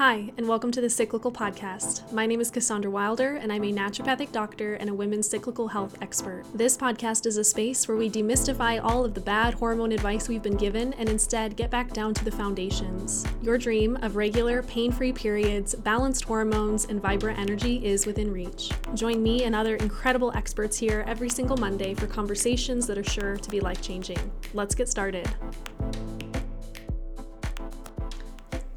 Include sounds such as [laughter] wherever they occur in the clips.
Hi, and welcome to the Cyclical Podcast. My name is Cassandra Wilder, and I'm a naturopathic doctor and a women's cyclical health expert. This podcast is a space where we demystify all of the bad hormone advice we've been given and instead get back down to the foundations. Your dream of regular, pain free periods, balanced hormones, and vibrant energy is within reach. Join me and other incredible experts here every single Monday for conversations that are sure to be life changing. Let's get started.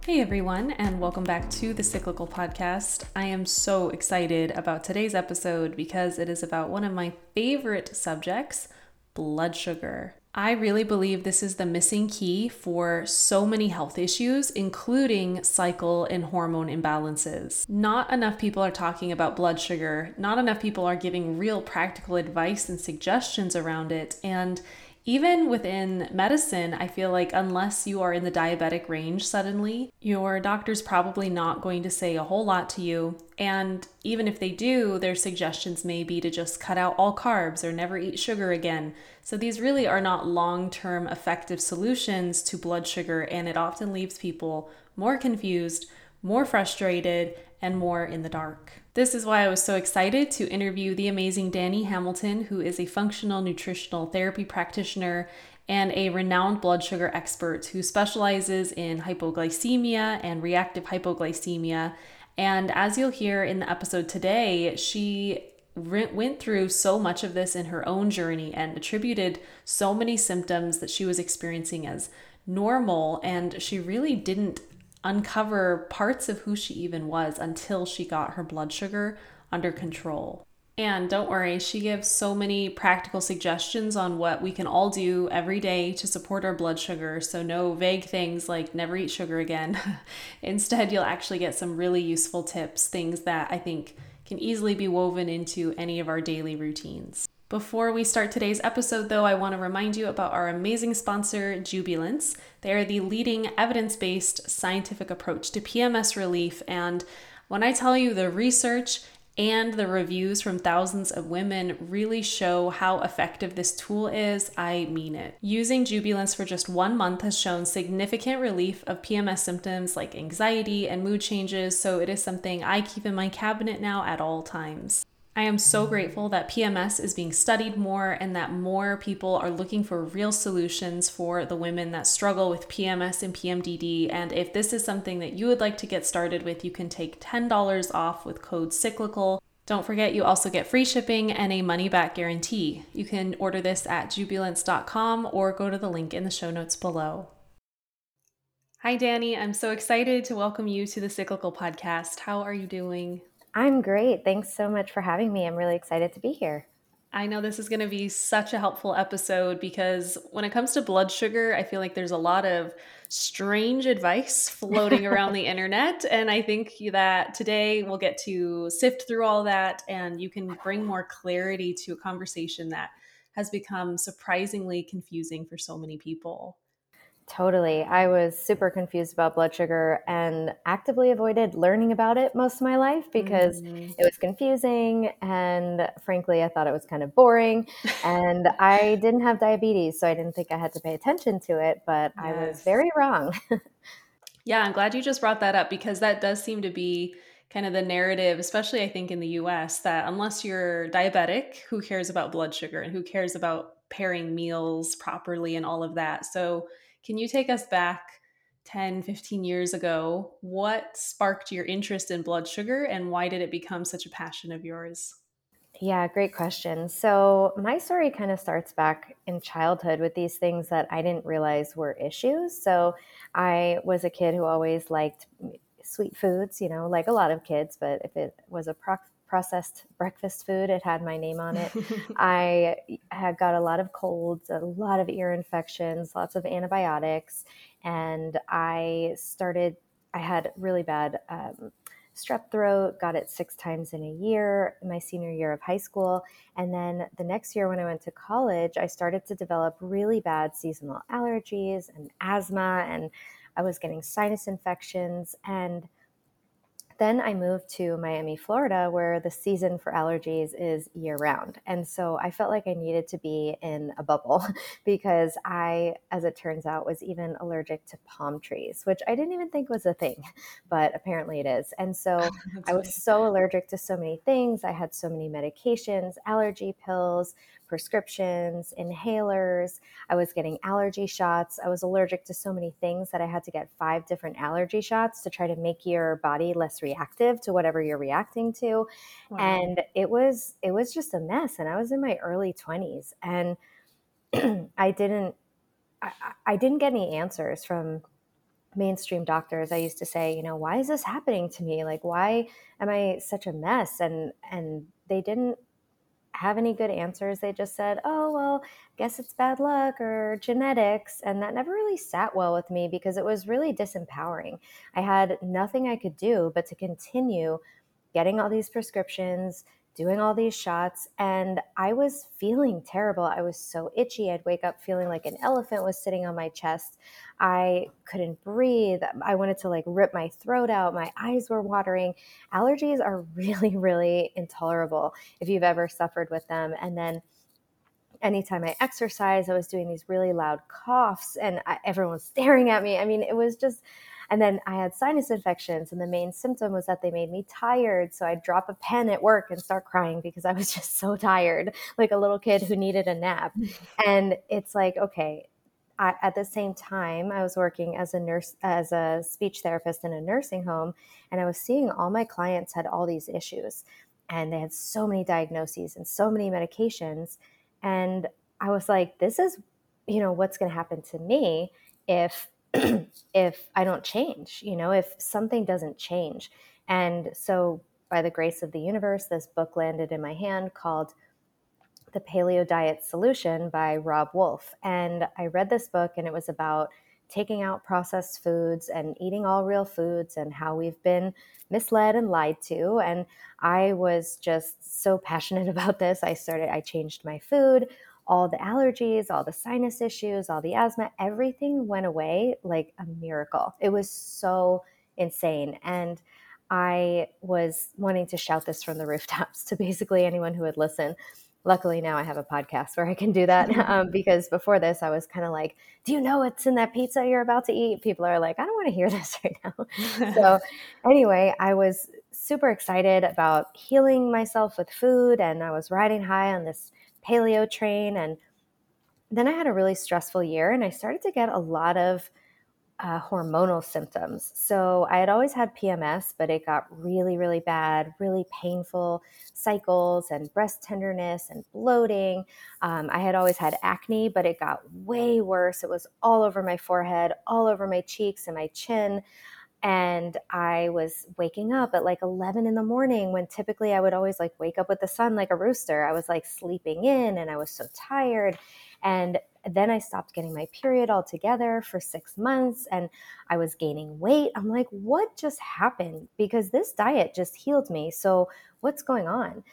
Hey everyone, and welcome back to the Cyclical Podcast. I am so excited about today's episode because it is about one of my favorite subjects blood sugar. I really believe this is the missing key for so many health issues, including cycle and hormone imbalances. Not enough people are talking about blood sugar, not enough people are giving real practical advice and suggestions around it, and even within medicine, I feel like unless you are in the diabetic range suddenly, your doctor's probably not going to say a whole lot to you. And even if they do, their suggestions may be to just cut out all carbs or never eat sugar again. So these really are not long term effective solutions to blood sugar, and it often leaves people more confused, more frustrated, and more in the dark. This is why I was so excited to interview the amazing Dani Hamilton, who is a functional nutritional therapy practitioner and a renowned blood sugar expert who specializes in hypoglycemia and reactive hypoglycemia. And as you'll hear in the episode today, she went through so much of this in her own journey and attributed so many symptoms that she was experiencing as normal. And she really didn't uncover parts of who she even was until she got her blood sugar under control. And don't worry, she gives so many practical suggestions on what we can all do every day to support our blood sugar. So, no vague things like never eat sugar again. [laughs] Instead, you'll actually get some really useful tips, things that I think can easily be woven into any of our daily routines. Before we start today's episode, though, I want to remind you about our amazing sponsor, Jubilance. They are the leading evidence based scientific approach to PMS relief. And when I tell you the research and the reviews from thousands of women really show how effective this tool is, I mean it. Using Jubilance for just one month has shown significant relief of PMS symptoms like anxiety and mood changes, so it is something I keep in my cabinet now at all times. I am so grateful that PMS is being studied more and that more people are looking for real solutions for the women that struggle with PMS and PMDD. And if this is something that you would like to get started with, you can take $10 off with code cyclical. Don't forget, you also get free shipping and a money back guarantee. You can order this at jubilance.com or go to the link in the show notes below. Hi, Dani. I'm so excited to welcome you to the Cyclical Podcast. How are you doing? I'm great. Thanks so much for having me. I'm really excited to be here. I know this is going to be such a helpful episode because when it comes to blood sugar, I feel like there's a lot of strange advice [laughs] floating around the internet. And I think that today we'll get to sift through all that and you can bring more clarity to a conversation that has become surprisingly confusing for so many people. Totally. I was super confused about blood sugar and actively avoided learning about it most of my life because mm-hmm. it was confusing. And frankly, I thought it was kind of boring. and [laughs] I didn't have diabetes, so I didn't think I had to pay attention to it, but yes. I was very wrong. [laughs] yeah, I'm glad you just brought that up because that does seem to be kind of the narrative, especially I think in the US, that unless you're diabetic, who cares about blood sugar and who cares about pairing meals properly and all of that? So, can you take us back 10, 15 years ago? What sparked your interest in blood sugar and why did it become such a passion of yours? Yeah, great question. So, my story kind of starts back in childhood with these things that I didn't realize were issues. So, I was a kid who always liked sweet foods, you know, like a lot of kids, but if it was a pro- processed breakfast food. It had my name on it. [laughs] I had got a lot of colds, a lot of ear infections, lots of antibiotics, and I started. I had really bad um, strep throat. Got it six times in a year, my senior year of high school, and then the next year when I went to college, I started to develop really bad seasonal allergies and asthma, and I was getting sinus infections and then I moved to Miami, Florida, where the season for allergies is year round. And so I felt like I needed to be in a bubble [laughs] because I, as it turns out, was even allergic to palm trees, which I didn't even think was a thing, [laughs] but apparently it is. And so [laughs] I was so allergic to so many things. I had so many medications, allergy pills, prescriptions, inhalers. I was getting allergy shots. I was allergic to so many things that I had to get five different allergy shots to try to make your body less reactive to whatever you're reacting to. Wow. And it was it was just a mess and I was in my early 20s and [clears throat] I didn't I, I didn't get any answers from mainstream doctors i used to say you know why is this happening to me like why am i such a mess and and they didn't have any good answers. They just said, oh, well, guess it's bad luck or genetics. And that never really sat well with me because it was really disempowering. I had nothing I could do but to continue getting all these prescriptions, doing all these shots and I was feeling terrible. I was so itchy. I'd wake up feeling like an elephant was sitting on my chest. I couldn't breathe. I wanted to like rip my throat out. My eyes were watering. Allergies are [laughs] really, really intolerable if you've ever suffered with them. And then anytime I exercise, I was doing these really loud coughs and I, everyone was [laughs] staring at me. I mean, it was just, and then I had sinus infections, and the main symptom was that they made me tired. So I'd drop a pen at work and start crying because I was [laughs] just so tired, like a little kid who needed a nap. [laughs] and it's like, okay, I, at the same time, I was working as a nurse, as a speech therapist in a nursing home, and I was seeing all my clients had all these issues, and they had so many diagnoses and so many medications, and I was like, this is, you know, what's going to happen to me if [clears throat] if I don't change, you know, if something doesn't change. And so, by the grace of the universe, this book landed in my hand called The Paleo Diet Solution by Robb Wolf. And I read this book, and it was about taking out processed foods and eating all real foods and how we've been misled and lied to. And I was just so passionate [laughs] about this. I started, I changed my food all the allergies, all the sinus issues, all the asthma, everything went away like a miracle. It was so insane. And I was wanting to shout this from the [laughs] rooftops to basically anyone who would listen. Luckily, now I have a podcast where I can do that [laughs] um, because before this, I was kind of like, Do you know what's in that pizza you're about to eat? People are like, I don't want to hear [laughs] this right now. so, anyway, I was super excited about healing myself with food, and I was riding high on this paleo train. And then I had a really stressful year and I started to get a lot of uh, hormonal symptoms. So I had always had PMS, but it got really, really bad, really painful cycles and breast tenderness and bloating. Um, I had always had acne, but it got way worse. It was all over my forehead, all over my cheeks and my chin and I was waking up at like 11 in the morning when typically I would always like wake up with the sun like a rooster. I was like sleeping in and I was so tired. And then I stopped getting my period altogether for six months and I was gaining weight. I'm like, what just happened? Because this diet just healed me. So, what's going on?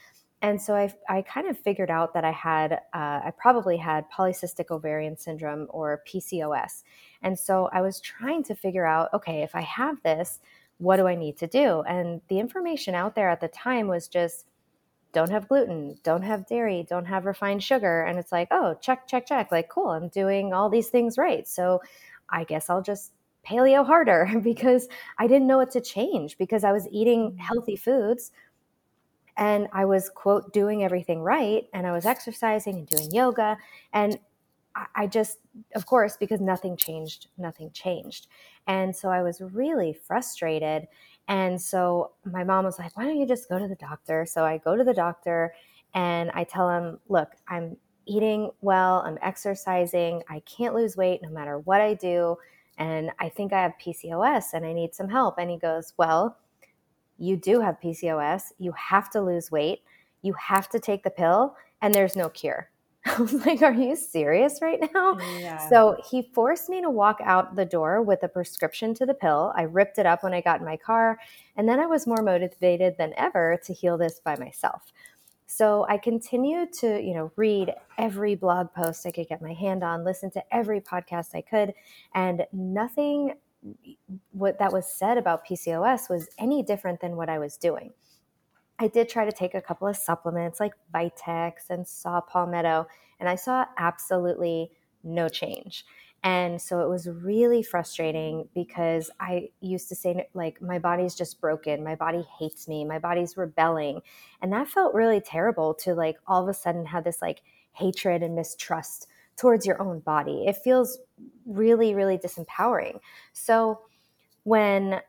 And so I, I kind of figured out that I had, uh, I probably had polycystic ovarian syndrome or PCOS. And so I was trying to figure out okay, if I have this, what do I need to do? And the information out there at the time was just don't have gluten, don't have dairy, don't have refined sugar. And it's like, oh, check, check, check. Like, cool, I'm doing all these things right. So I guess I'll just paleo harder [laughs] because I didn't know what to change because I was eating mm-hmm. healthy foods and I was, quote, doing everything right. And I was exercising and doing yoga. And I just, of course, because nothing changed, nothing changed. And so I was really frustrated. And so my mom was like, why don't you just go to the doctor? So I go to the doctor and I tell him, look, I'm eating well, I'm exercising, I can't lose weight no matter what I do. And I think I have PCOS and I need some help. And he goes, well, you do have PCOS. You have to lose weight. You have to take the pill, and there's no cure. [laughs] I was like, Are you serious right now? Yeah. So he forced me to walk out the door with a prescription to the pill. I ripped it up when I got in my car. And then I was more motivated than ever to heal this by myself. So I continued to, you know, read every blog post I could get my hand on, listen to every podcast I could, and nothing mm, what that was said about PCOS was any different than what I was doing. I did try to take a couple of supplements like Vitex and saw palmetto, and I saw absolutely no change. And so it was really frustrating because I used to say, like, my body's just broken. My body hates me. My body's rebelling. And that felt really terrible to, like, all of a sudden have this, like, hatred and mistrust towards your own body. It feels really, really disempowering. So when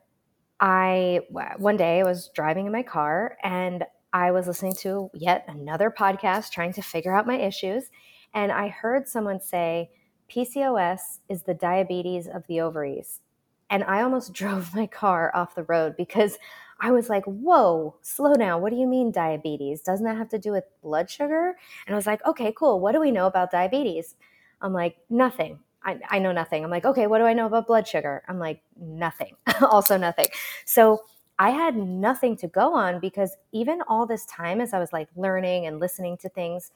I, one day I was driving in my car and I was listening to yet another podcast trying to figure out my issues. And I heard someone say, PCOS is the diabetes of the ovaries. And I almost [laughs] drove my car off the road because I was like, whoa, slow down. What do you mean diabetes? Doesn't that have to do with blood sugar? And I was like, okay, cool. What do we know about diabetes? I'm like, nothing. I, I know nothing. I'm like, okay, what do I know about blood sugar? I'm like, nothing. [laughs] also nothing. So I had nothing to go on because even all this time as I was like learning and listening to things,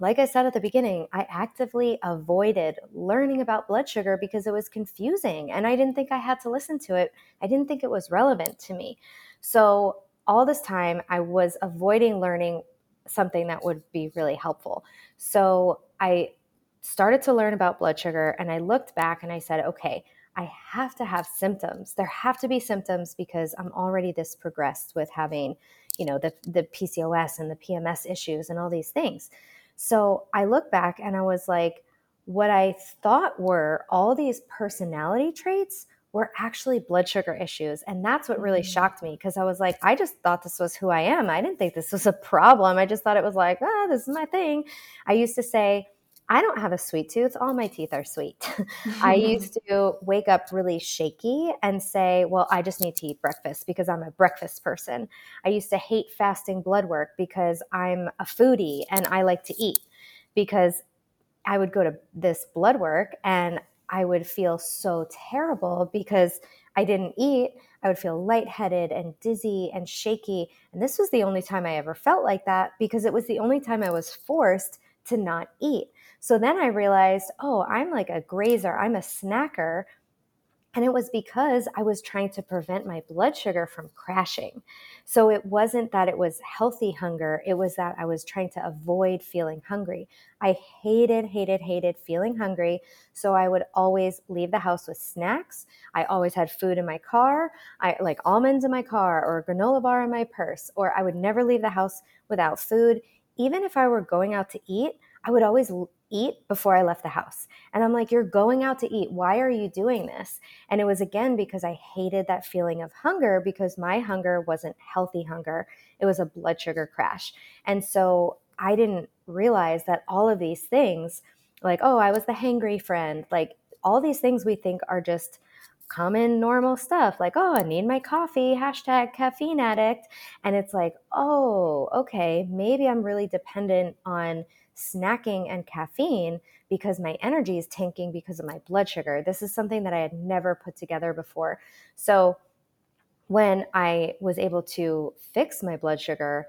like I said at the beginning, I actively avoided learning about blood sugar because it was confusing and I didn't think I had to listen to it. I didn't think it was relevant to me. So, all this time, I was avoiding learning something that would be really helpful. So, I started to learn about blood sugar and I looked back and I said, okay, I have to have symptoms. There have to be symptoms because I'm already this progressed with having, you know, the, the PCOS and the PMS issues and all these things. So I look back and I was like, what I thought were all these personality traits were actually blood sugar issues. And that's what really mm-hmm. shocked me because I was like, I just thought this was who I am. I didn't think this was a problem. I just thought it was like, oh, this is my thing. I used to say, I don't have a sweet tooth. All my teeth are sweet. [laughs] I [laughs] used to wake up really shaky and say, Well, I just need to eat breakfast because I'm a breakfast person. I used to hate fasting blood work because I'm a foodie and I like to eat because I would go to this blood work and I would feel so terrible because I didn't eat. I would feel lightheaded and dizzy and shaky. And this was the only time I ever felt like that because it was the only time I was forced to not eat. So then I realized, oh, I'm like a grazer, I'm a snacker. And it was because I was trying to prevent my blood sugar from crashing. So it wasn't that it was healthy hunger, it was that I was trying to avoid feeling hungry. I hated, hated, hated feeling hungry. So I would always leave the house with snacks. I always had food in my car, I like almonds in my car or a granola bar in my purse, or I would never leave the house without food. Even if I were going out to eat, I would always eat before I left the house. And I'm like, you're going out to eat. Why are you doing this? And it was again because I hated that feeling of hunger because my hunger wasn't healthy hunger, it was a blood sugar crash. And so I didn't realize that all of these things, like, oh, I was the hangry friend, like all these things we think are just common normal stuff like oh i need my coffee hashtag caffeine addict and it's like oh okay maybe i'm really dependent on snacking and caffeine because my energy is tanking because of my blood sugar. This is something that I had never put together before. So when I was able to fix my blood sugar,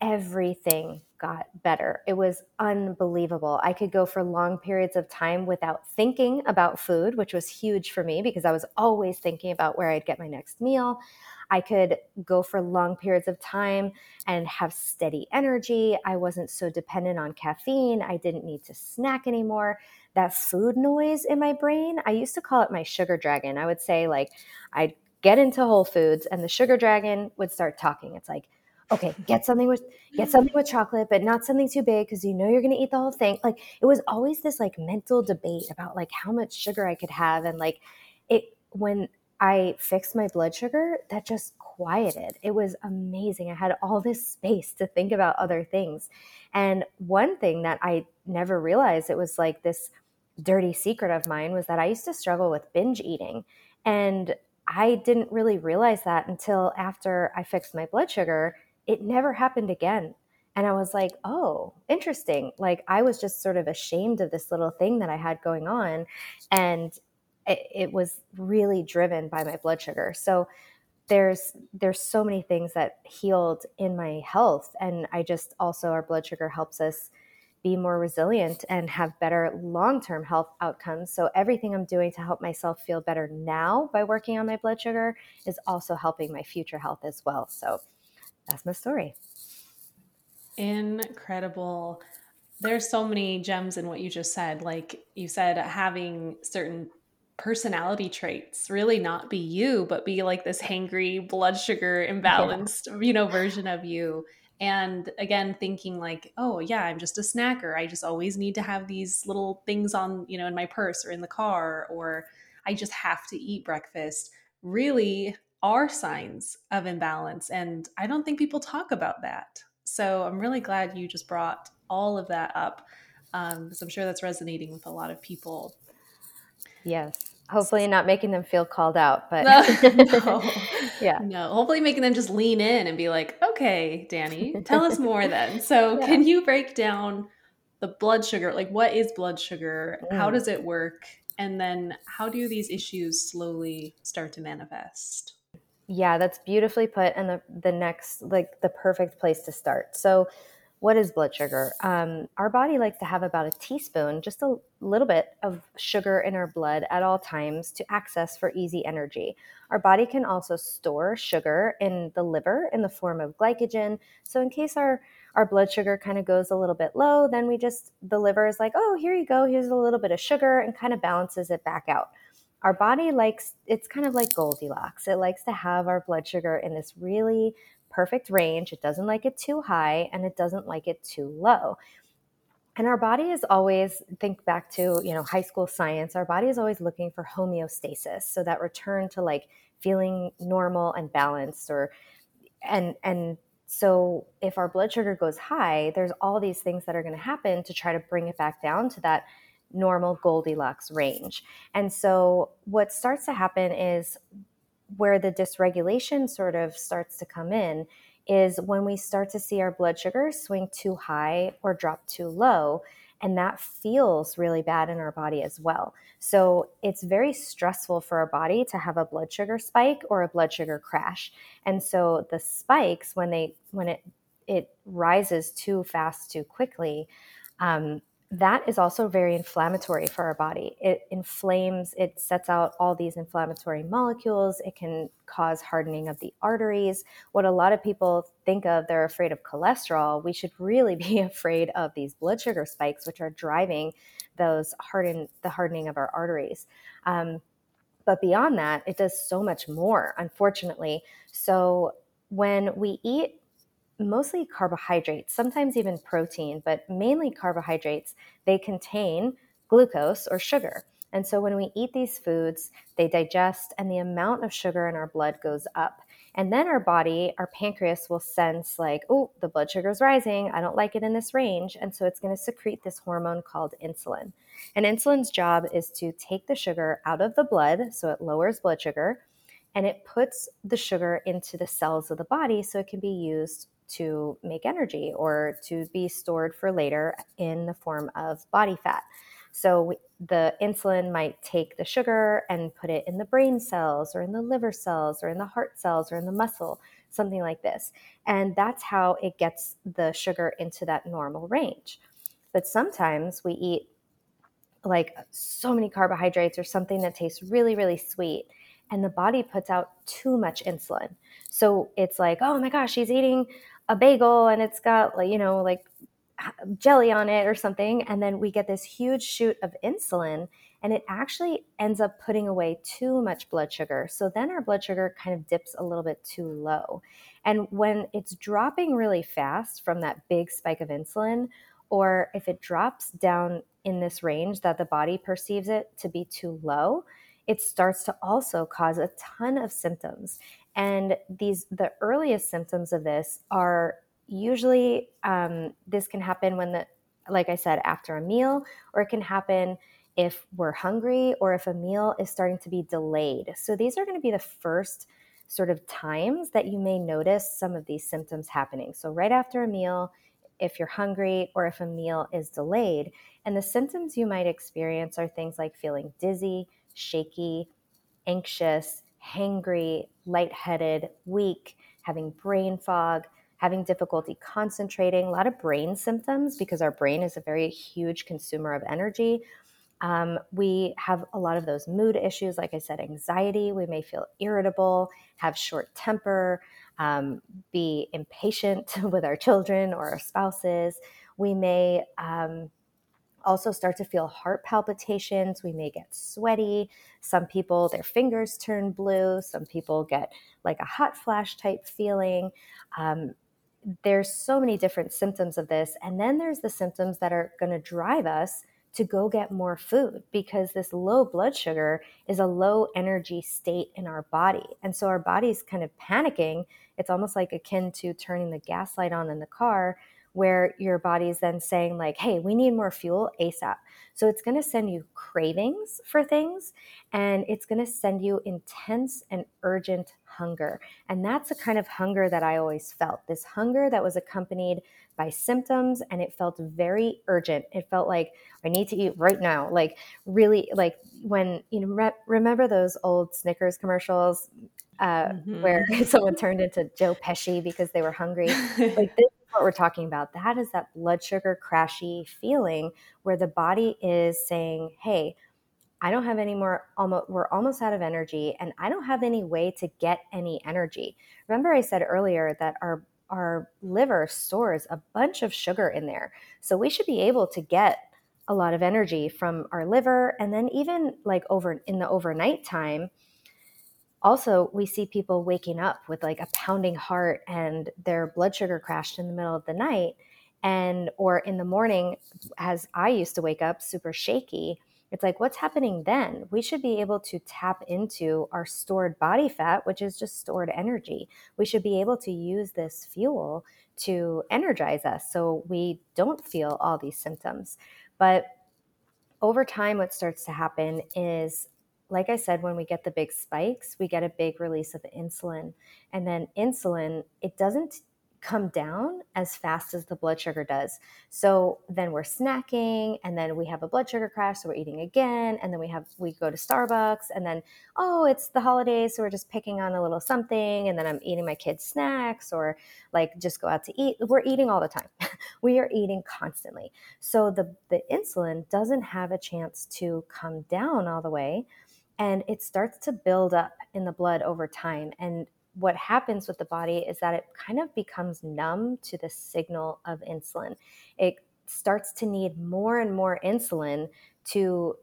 everything got better. It was unbelievable. I could go for long periods of time without thinking about food, which was huge for me because I was always thinking about where I'd get my next meal. I could go for long periods of time and have steady energy. I wasn't so dependent on caffeine. I didn't need to snack anymore. That food noise in my brain, I used to call it my sugar dragon. I would say, like, I'd get into Whole Foods and the sugar dragon would start talking. It's like, okay, get something with get [laughs] something with chocolate, but not something too big because you know you're gonna eat the whole thing. Like it was always this like mental debate about like how much sugar I could have and like it when I fixed my blood sugar, that just quieted. It was amazing. I had all this space to think about other things. And one thing that I never realized it was like this dirty secret of mine was that I used to struggle with binge eating. And I didn't really realize that until after I fixed my blood sugar. It never happened again. And I was like, oh, interesting. Like I was just sort of ashamed of this little thing that I had going on. And it, it was really driven by my blood sugar. So there's there's so many things that healed in my health and i just also our blood sugar helps us be more resilient and have better long term health outcomes. So, everything I'm doing to help myself feel better now by working on my blood sugar is also helping my future health as well. So, that's my story. Incredible. There's so many gems in what you just said. Like you said, having certain personality traits really not be you, but be like this hangry, blood sugar imbalanced, you know, version of you. And again thinking like oh yeah i'm just a snacker. I just always need to have these little things on you know in my purse or in the car or i just have to eat breakfast. Really are signs of imbalance and i don't think people talk about that. So i'm really glad you just brought all of that up um, because i'm sure that's resonating with a lot of people. Yes hopefully not making them feel called out but no, [laughs] [laughs] yeah. No hopefully making them just lean in and be like okay Dani tell us more [laughs] then. So yeah. can you break down the blood sugar? Like what is blood sugar? Mm. how does it work? And then how do these issues slowly start to manifest? Yeah that's beautifully put and the, the next like the perfect place to start. So what is blood sugar? Um, our body likes to have about a teaspoon, just a little bit of sugar in our blood at all times to access for easy energy. Our body can also store sugar in the liver in the form of glycogen. So, in case our our blood sugar kind of goes a little bit low, then we just, the liver is like, oh, here you go, here's a little bit of sugar, and kind of balances it back out. Our body likes, it's kind of like Goldilocks. It likes to have our blood sugar in this really perfect range. It doesn't like it too high and it doesn't like it too low. And our body is always, think back to, you know, high school science, our body is always looking for homeostasis. So that return to like feeling normal and balanced or, and, and, so if our blood sugar goes high, there's all these things that are going to happen to try to bring it back down to that normal Goldilocks range. And so what starts to happen is where the dysregulation sort of starts to come in is when we start to see our blood sugar swing too high or drop too low. And that feels really bad in our body as well. So it's very stressful for our body to have a blood sugar spike or a blood sugar crash. And so the spikes, when they when it it rises too fast too quickly, um, that is also very inflammatory for our body. It inflames, it sets out all these inflammatory molecules. It can cause hardening of the arteries. What a lot of people think of, they're afraid of cholesterol. We should really [laughs] be afraid of these blood sugar spikes, which are driving those harden, the hardening of our arteries. Um, but beyond that, it does so much more, unfortunately. So when we eat mostly carbohydrates, sometimes even protein, but mainly carbohydrates, they contain glucose or sugar. And so when we eat these foods, they digest and the amount of sugar in our blood goes up. And then our body, our pancreas will sense, like, oh, the blood sugar is rising. I don't like it in this range. And so it's going to secrete this hormone called insulin. And insulin's job is to take the sugar out of the blood, so it lowers blood sugar, and it puts the sugar into the cells of the body so it can be used to make energy or to be stored for later in the form of body fat. So the insulin might take the sugar and put it in the brain cells or in the liver cells or in the heart cells or in the muscle, something like this. And that's how it gets the sugar into that normal range. But sometimes we eat like so many carbohydrates or something that tastes really, really sweet and the body puts out too much insulin. So it's like, oh my gosh, she's eating a bagel and it's got like, you know, like jelly on it or something. And then we get this huge shoot of insulin and it actually ends up putting away too much blood sugar. So then our blood sugar kind of dips a little bit too low. And when it's dropping really fast from that big spike of insulin, or if it drops down in this range that the body perceives it to be too low, it starts to also cause a ton of symptoms. And these the earliest symptoms of this are usually um, this can happen when the like I said after a meal, or it can happen if we're hungry or if a meal is starting to be delayed. So these are going to be the first sort of times that you may notice some of these symptoms happening. So right after a meal, if you're hungry or if a meal is delayed, and the symptoms you might experience are things like feeling dizzy, shaky, anxious, hangry, lightheaded, weak, having brain fog, having difficulty concentrating, a lot of brain symptoms because our brain is a very huge consumer of energy. Um, we have a lot of those mood issues, like I said, anxiety. We may feel irritable, have short temper, um, be impatient [laughs] with our children or our spouses. We may um, also start to feel heart palpitations. We may get sweaty. Some people, their fingers turn blue. Some people get like a hot flash type feeling. Um, there's so many different symptoms of this. And then there's the symptoms that are going to drive us to go get more food because this low blood sugar is a low energy state in our body. And so our body's kind of panicking. It's almost like akin to turning the gas light on in the car where your body's then saying like hey we need more fuel asap so it's going to send you cravings for things and it's going to send you intense and urgent hunger. And that's the kind of hunger that i always felt this hunger that was accompanied by symptoms and it felt very urgent. It felt like i need to eat right now. Like really like when you know re- remember those old snickers commercials uh, mm-hmm. where [laughs] someone turned into joe pesci because they were hungry? [laughs] Like this what we're talking about. That is that blood sugar crashy feeling where the body is saying, hey, I don't have any more almost we're almost out of energy and I don't have any way to get any energy. Remember I said earlier that our our liver stores a bunch of sugar in there. So we should be able to get a lot of energy from our liver and then even like over in the overnight time also we see people waking up with like a pounding heart and their blood sugar crashed in the middle of the night and or in the morning as i used to wake up super shaky it's like what's happening then? We should be able to tap into our stored body fat which is just stored energy. We should be able to use this fuel to energize us so we don't feel all these symptoms. But over time what starts to happen is like I said, when we get the big spikes, we get a big release of insulin. And then insulin, it doesn't come down as fast as the blood sugar does. So then we're snacking and then we have a blood sugar crash, so we're eating again and then we have we go to Starbucks and then oh, it's the holidays, so we're just picking on a little something and then I'm eating my kids snacks or like just go out to eat. We're eating all the time. [laughs] we are eating constantly. So the the insulin doesn't have a chance to come down all the way and it starts to build up in the blood over time. And what happens with the body is that it kind of becomes numb to the signal of insulin. It starts to need more and more insulin to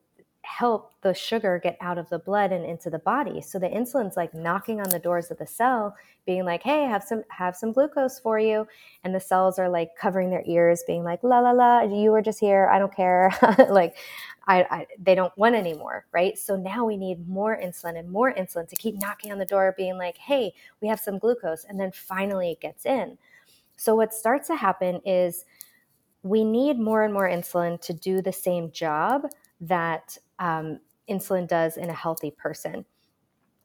help the sugar get out of the blood and into the body. So the insulin's like knocking on the doors of the cell, being like, "Hey, have some have some glucose for you," and the cells are like covering their ears, being like, "La la la, you were just here. I don't care." [laughs] like, I, I they don't want anymore, right? So now we need more insulin and more insulin to keep knocking on the door, being like, "Hey, we have some glucose," and then finally it gets in. So what starts to happen is we need more and more insulin to do the same job that um, insulin does in a healthy person.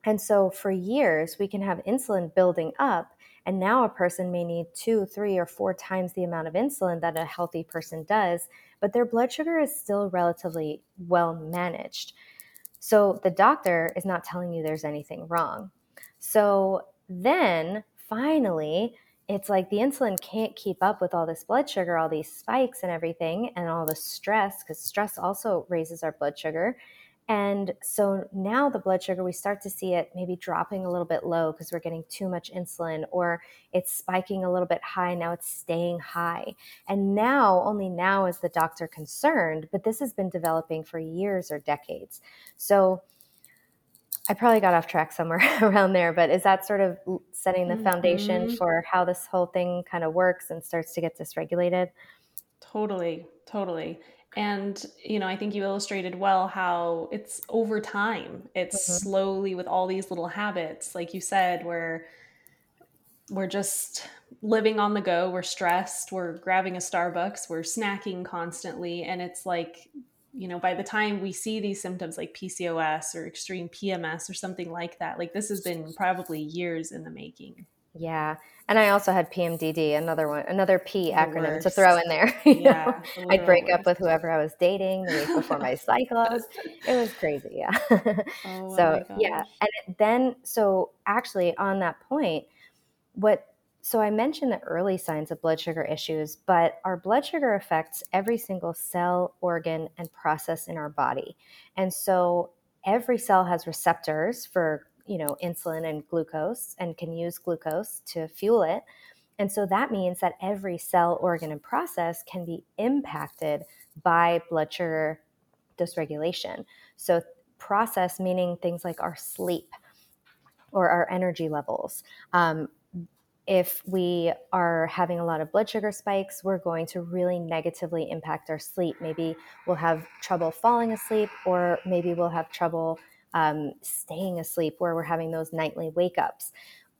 And so for years, we can have insulin building up, and now a person may need two, three, or four times the amount of insulin that a healthy person does, but their blood sugar is still relatively well managed. So the doctor is not telling you there's anything wrong. So then finally, it's like the insulin can't keep up with all this blood sugar, all these spikes and everything, and all the stress, because stress also raises our blood sugar. And so now the blood sugar, we start to see it maybe dropping a little bit low because we're getting too much insulin, or it's spiking a little bit high. Now it's staying high. And now, only now is the doctor concerned, but this has been developing for years or decades. So I probably got off track somewhere [laughs] around there, but is that sort of setting the foundation mm-hmm. for how this whole thing kind of works and starts to get dysregulated? Totally, totally. And, you know, I think you illustrated well how it's over time. It's mm-hmm. slowly with all these little habits, like you said, where we're just living on the go, we're stressed, we're grabbing a Starbucks, we're snacking constantly. And it's like you know, by the time we see these symptoms like PCOS or extreme PMS or something like that, like this has been probably years in the making. Yeah. And I also had PMDD, another one, another P the acronym worst. to throw in there. yeah. [laughs] I'd break worst. up with whoever I was dating the week before my cycles. It was crazy. Yeah. Oh, [laughs] so, oh yeah. And then, so actually, on that point, what so I mentioned the early signs of blood sugar issues, but our blood sugar affects every single cell, organ, and process in our body. And so every cell has receptors for, you know, insulin and glucose and can use glucose to fuel it. And so that means that every cell, organ, and process can be impacted by blood sugar dysregulation. So process meaning things like our sleep or our energy levels, um, if we are having a lot of blood sugar spikes, we're going to really negatively impact our sleep. Maybe we'll have trouble falling asleep, or maybe we'll have trouble um, staying asleep where we're having those nightly wake ups.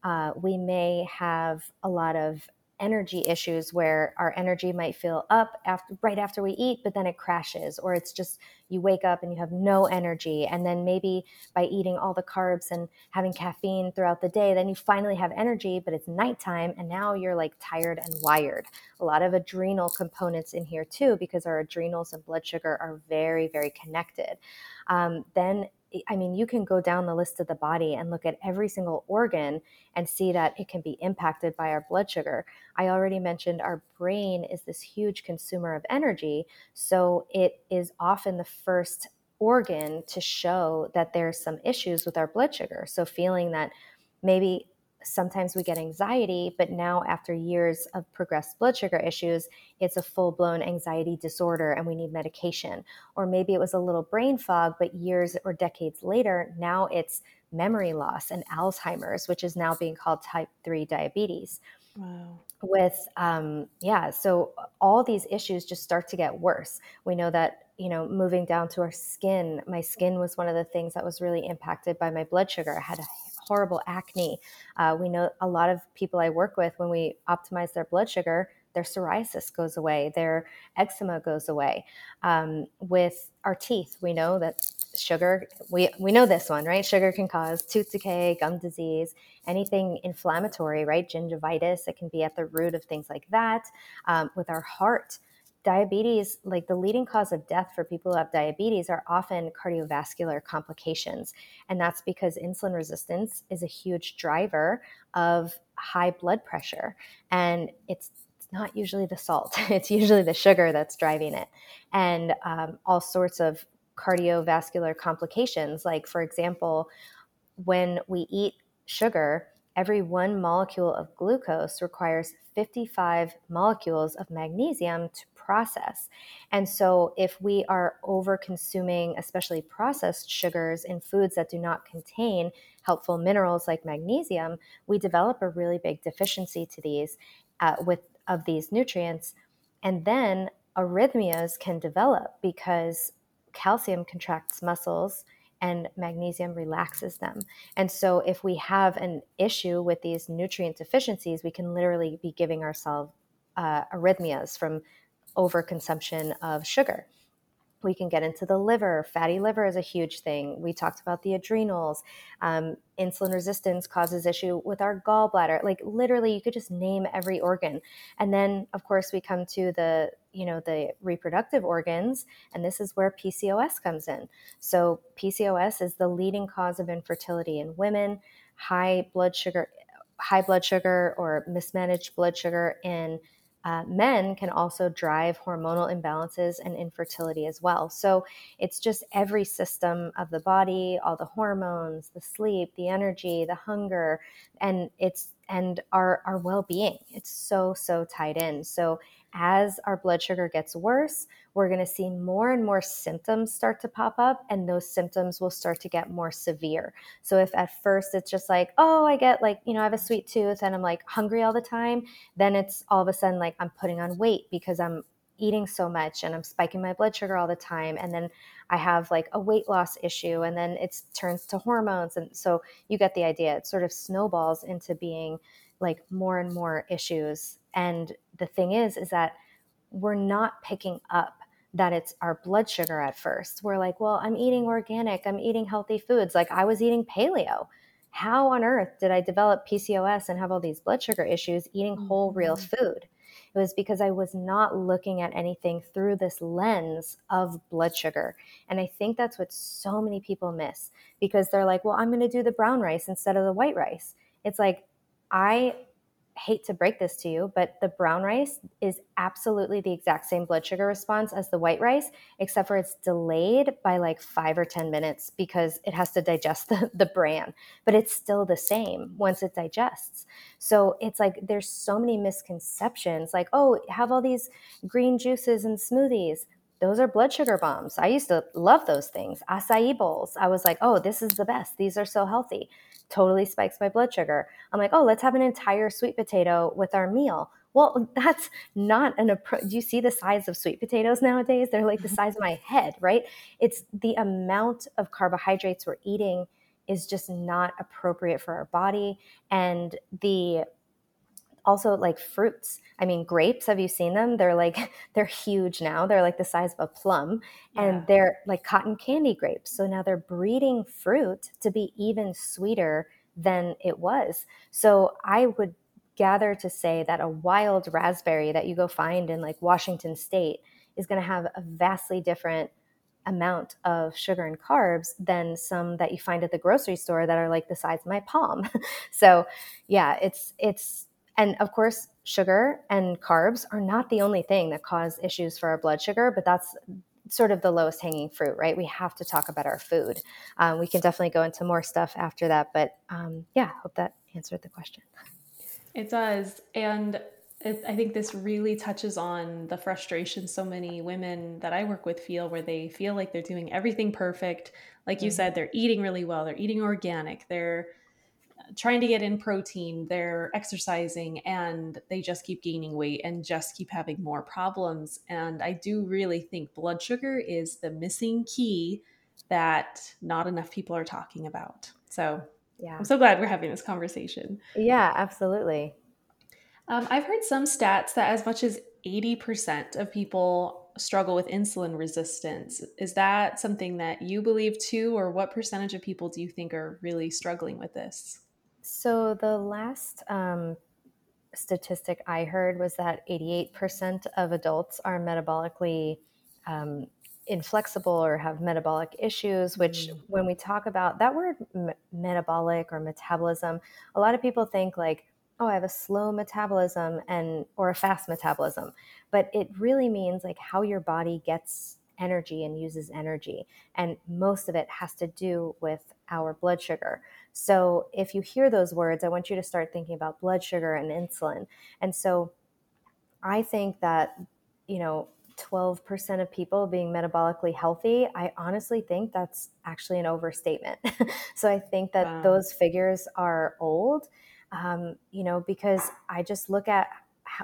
Uh, we may have a lot of energy issues where our energy might feel up after right after we eat but then it crashes or it's just you wake up and you have no energy and then maybe by eating all the carbs and having caffeine throughout the day then you finally have energy but it's nighttime and now you're like tired and wired. A lot of adrenal components in here too because our adrenals and blood sugar are very very connected. Um, then I mean, you can go down the list of the body and look at every single organ and see that it can be impacted by our blood sugar. I already mentioned our brain is this huge consumer of energy. So it is often the first organ to show that there's some issues with our blood sugar. So feeling that maybe sometimes we get anxiety, but now after years of progressed blood sugar issues, it's a full blown anxiety disorder and we need medication. Or maybe it was a little brain fog, but years or decades later, now it's memory loss and Alzheimer's, which is now being called type 3 diabetes. Wow. With, um, yeah, so all these issues just start to get worse. We know that, you know, moving down to our skin, my skin was one of the things that was really impacted by my blood sugar. I had a horrible acne. Uh, we know a lot of people I work with, when we optimize their blood sugar, their psoriasis goes away, their eczema goes away. Um, with our teeth, we know that sugar, we, we know this one, right? Sugar can cause tooth decay, gum disease, anything inflammatory, right? Gingivitis, it can be at the root of things like that. Um, with our heart, diabetes, like the leading cause of death for people who have diabetes, are often cardiovascular complications. And that's because insulin resistance is a huge driver of high blood pressure. And it's not usually the salt, [laughs] it's usually the sugar that's driving it. And um, all sorts of cardiovascular complications. Like, for example, when we eat sugar, every one molecule of glucose requires 55 molecules of magnesium to process. And so, if we are over consuming, especially processed sugars in foods that do not contain helpful minerals like magnesium, we develop a really big deficiency to these uh, with of these nutrients, and then arrhythmias can develop because calcium contracts muscles and magnesium relaxes them. And so, if we have an issue with these nutrient deficiencies, we can literally be giving ourselves uh, arrhythmias from overconsumption of sugar. We can get into the liver. Fatty liver is a huge thing. We talked about the adrenals. Um, insulin resistance causes issue with our gallbladder. Like literally, you could just name every organ. And then, of course, we come to the you know the reproductive organs, and this is where PCOS comes in. So PCOS is the leading cause of infertility in women. High blood sugar, high blood sugar, or mismanaged blood sugar in uh, men can also drive hormonal imbalances and infertility as well. So it's just every system of the body, all the hormones, the sleep, the energy, the hunger, and it's and our our well-being. It's so so tied in. So as our blood sugar gets worse, we're going to see more and more symptoms start to pop up, and those symptoms will start to get more severe. So, if at first it's just like, oh, I get like, you know, I have a sweet tooth and I'm like hungry all the time, then it's all of a sudden like I'm putting on weight because I'm eating so much and I'm spiking my blood sugar all the time. And then I have like a weight loss issue, and then it turns to hormones. And so, you get the idea. It sort of snowballs into being like more and more issues and the thing is, is that we're not picking up that it's our blood sugar at first. We're like, well, I'm eating organic, I'm eating healthy foods. Like I was eating paleo. How on earth did I develop PCOS and have all these blood sugar issues eating whole, real mm-hmm. food? It was because I was not looking at anything through this lens of blood sugar. And I think that's what so many people miss because they're like, well, I'm going to do the brown rice instead of the white rice. It's like, I hate to break this to you, but the brown rice is absolutely the exact same blood sugar response as the white rice, except for it's delayed by like five or 10 minutes because it has to digest [laughs] the, the bran, but it's still the same once it digests. So it's like there's so many misconceptions like, oh, have all these green juices and smoothies those are blood sugar bombs. I used to love those things. Acai bowls. I was like, oh, this is the best. These are so healthy. Totally spikes my blood sugar. I'm like, oh, let's have an entire sweet potato with our meal. Well, [laughs] that's not an approach. Do you see the size of sweet potatoes nowadays? They're like the [laughs] size of my head, right? It's the amount of carbohydrates we're eating is just not appropriate for our body. And the also like fruits. I mean, grapes, have you seen them? They're like, [laughs] they're huge now. They're like the size of a plum yeah. and they're like cotton candy grapes. So now they're breeding fruit to be even sweeter than it was. So I would gather to say that a wild raspberry that you go find in like Washington state is going to have a vastly different amount of sugar and carbs than some that you find at the grocery store that are like the size of my palm. [laughs] so, yeah, it's it's and of course, sugar and carbs are not the only thing that cause issues for our blood sugar, but that's sort of the lowest hanging fruit, right? We have to talk about our food. Um, we can definitely go into more stuff after that, but um, yeah, hope that answered the question. It does. And it, I think this really touches on the frustration so many women that I work with feel where they feel like they're doing everything perfect. Like you mm-hmm. said, they're eating really well, they're eating organic, they're trying to get in protein, they're exercising, and they just keep gaining weight and just keep having more problems. And I do really think blood sugar is the missing key that not enough people are talking about. So, yeah, I'm so glad we're having this conversation. Yeah, absolutely. Um, I've heard some stats that as much as 80% of people struggle with insulin resistance. Is that something that you believe too, or what percentage of people do you think are really struggling with this? So the last um, statistic I heard was that 88% of adults are metabolically um, inflexible or have metabolic issues which mm. when we talk about that word m- metabolic or metabolism a lot of people think like oh i have a slow metabolism and or a fast metabolism but it really means like how your body gets energy and uses energy and most of it has to do with our blood sugar so if you hear those words, I want you to start thinking about blood sugar and insulin. And so I think that, you know, 12% of people being metabolically healthy, I honestly think that's actually an overstatement. [laughs] so I think that wow. those figures are old, um, you know, because I just look at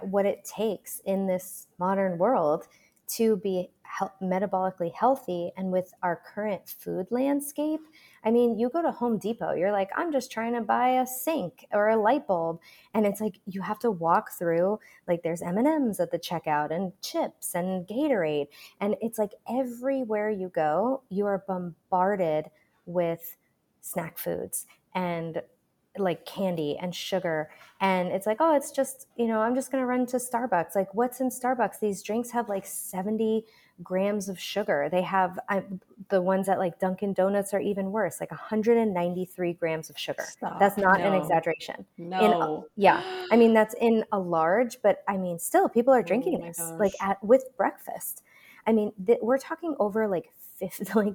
what it takes in this modern world to be he- metabolically healthy. And with our current food landscape, I mean, you go to Home Depot, you're like, I'm just trying to buy a sink or a light bulb, and it's like you have to walk through like there's M&Ms at the checkout and chips and Gatorade, and it's like everywhere you go, you are bombarded with snack foods and like candy and sugar and it's like oh it's just you know i'm just going to run to starbucks like what's in starbucks these drinks have like 70 grams of sugar. They have I, the ones at like Dunkin' Donuts are even worse, like 193 grams of sugar. Stop. That's not no. an exaggeration. No. In, yeah. I mean, that's in a large, but I mean, still people are drinking oh this gosh. like at with breakfast. I mean, th- we're talking over like 50, [laughs] like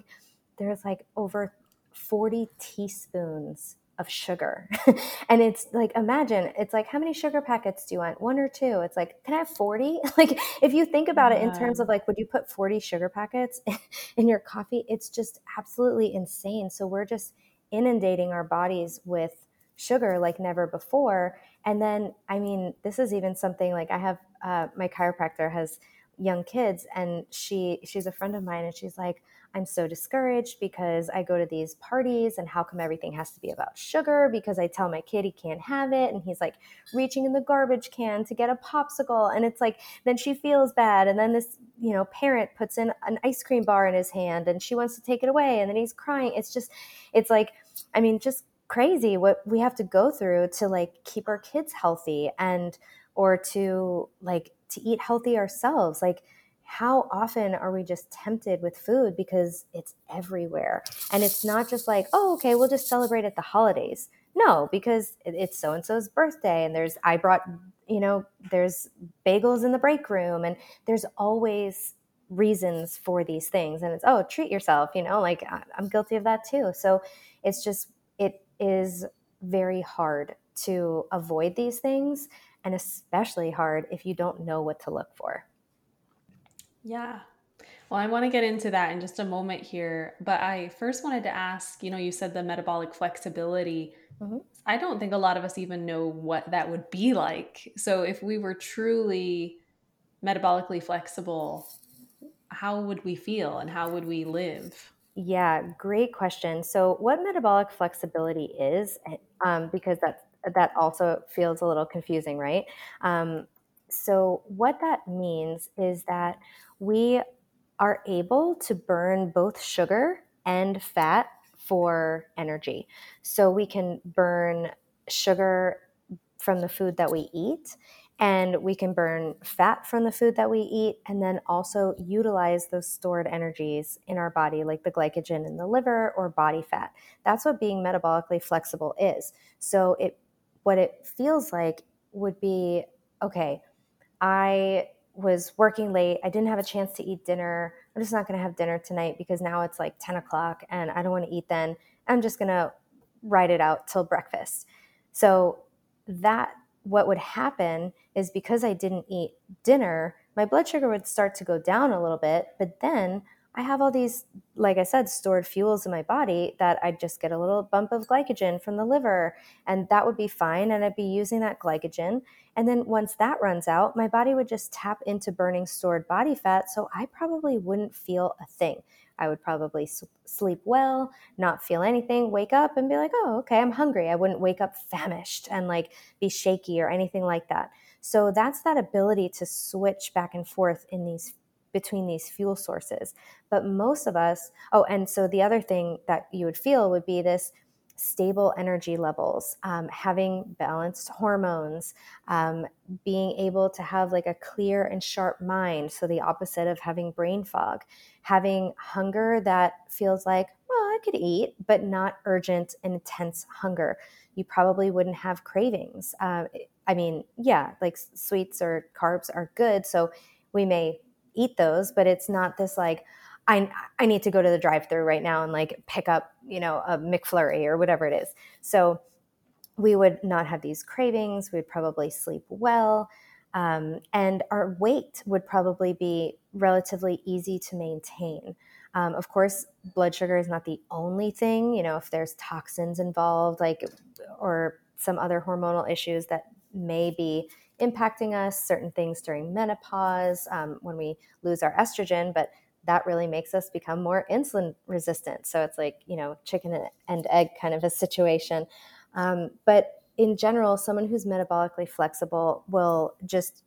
there's like over 40 teaspoons of sugar. [laughs] and it's like, imagine, it's like, how many sugar packets do you want? One or two? It's like, can I have 40? [laughs] like, if you think about yeah. it in terms of like, would you put 40 sugar packets [laughs] in your coffee? It's just absolutely insane. So we're just inundating our bodies with sugar like never before. And then, I mean, this is even something like I have, uh, my chiropractor has young kids and she, she's a friend of mine and she's like, I'm so discouraged because I go to these parties and how come everything has to be about sugar? Because I tell my kid he can't have it and he's like reaching in the garbage can to get a popsicle. And it's like, then she feels bad. And then this, you know, parent puts in an ice cream bar in his hand and she wants to take it away. And then he's crying. It's just, it's like, I mean, just crazy what we have to go through to like keep our kids healthy and, or to like, to eat healthy ourselves. Like, how often are we just tempted with food because it's everywhere? And it's not just like, oh, okay, we'll just celebrate at the holidays. No, because it's so and so's birthday, and there's, I brought, you know, there's bagels in the break room, and there's always reasons for these things. And it's, oh, treat yourself, you know, like I'm guilty of that too. So it's just, it is very hard to avoid these things, and especially hard if you don't know what to look for. Yeah, well, I want to get into that in just a moment here, but I first wanted to ask you know, you said the metabolic flexibility. Mm-hmm. I don't think a lot of us even know what that would be like. So, if we were truly metabolically flexible, how would we feel and how would we live? Yeah, great question. So, what metabolic flexibility is, um, because that that also feels a little confusing, right? Um, so, what that means is that we are able to burn both sugar and fat for energy. So we can burn sugar from the food that we eat and we can burn fat from the food that we eat and then also utilize those stored energies in our body like the glycogen in the liver or body fat that's what being metabolically flexible is so it what it feels like would be okay i was working late. I didn't have a chance to eat dinner. I'm just not going to have dinner tonight because now it's like 10 o'clock and I don't want to eat then. I'm just going to ride it out till breakfast. So, that what would happen is because I didn't eat dinner, my blood sugar would start to go down a little bit, but then I have all these, like I said, stored fuels in my body that I'd just get a little bump of glycogen from the liver, and that would be fine. And I'd be using that glycogen. And then once that runs out, my body would just tap into burning stored body fat. So I probably wouldn't feel a thing. I would probably sleep well, not feel anything, wake up and be like, oh, okay, I'm hungry. I wouldn't wake up famished and like be shaky or anything like that. So that's that ability to switch back and forth in these between these fuel sources. But most of us, oh, and so the other thing that you would feel would be this stable energy levels, um, having balanced hormones, um, being able to have like a clear and sharp mind. So, the opposite of having brain fog, having hunger that feels like, well, I could eat, but not urgent and intense hunger. You probably wouldn't have cravings. Uh, I mean, yeah, like sweets or carbs are good. So, we may eat those, but it's not this like, I, I need to go to the drive through right now and like pick up, you know, a McFlurry or whatever it is. So we would not have these cravings. We'd probably sleep well. Um, and our weight would probably be relatively easy to maintain. Um, of course, blood sugar is not the only thing. You know, if there's toxins involved, like, or some other hormonal issues that may be impacting us, certain things during menopause, um, when we lose our estrogen, but that really makes us become more insulin resistant. So it's like, you know, chicken and egg kind of a situation. Um, but in general, someone who's metabolically flexible will just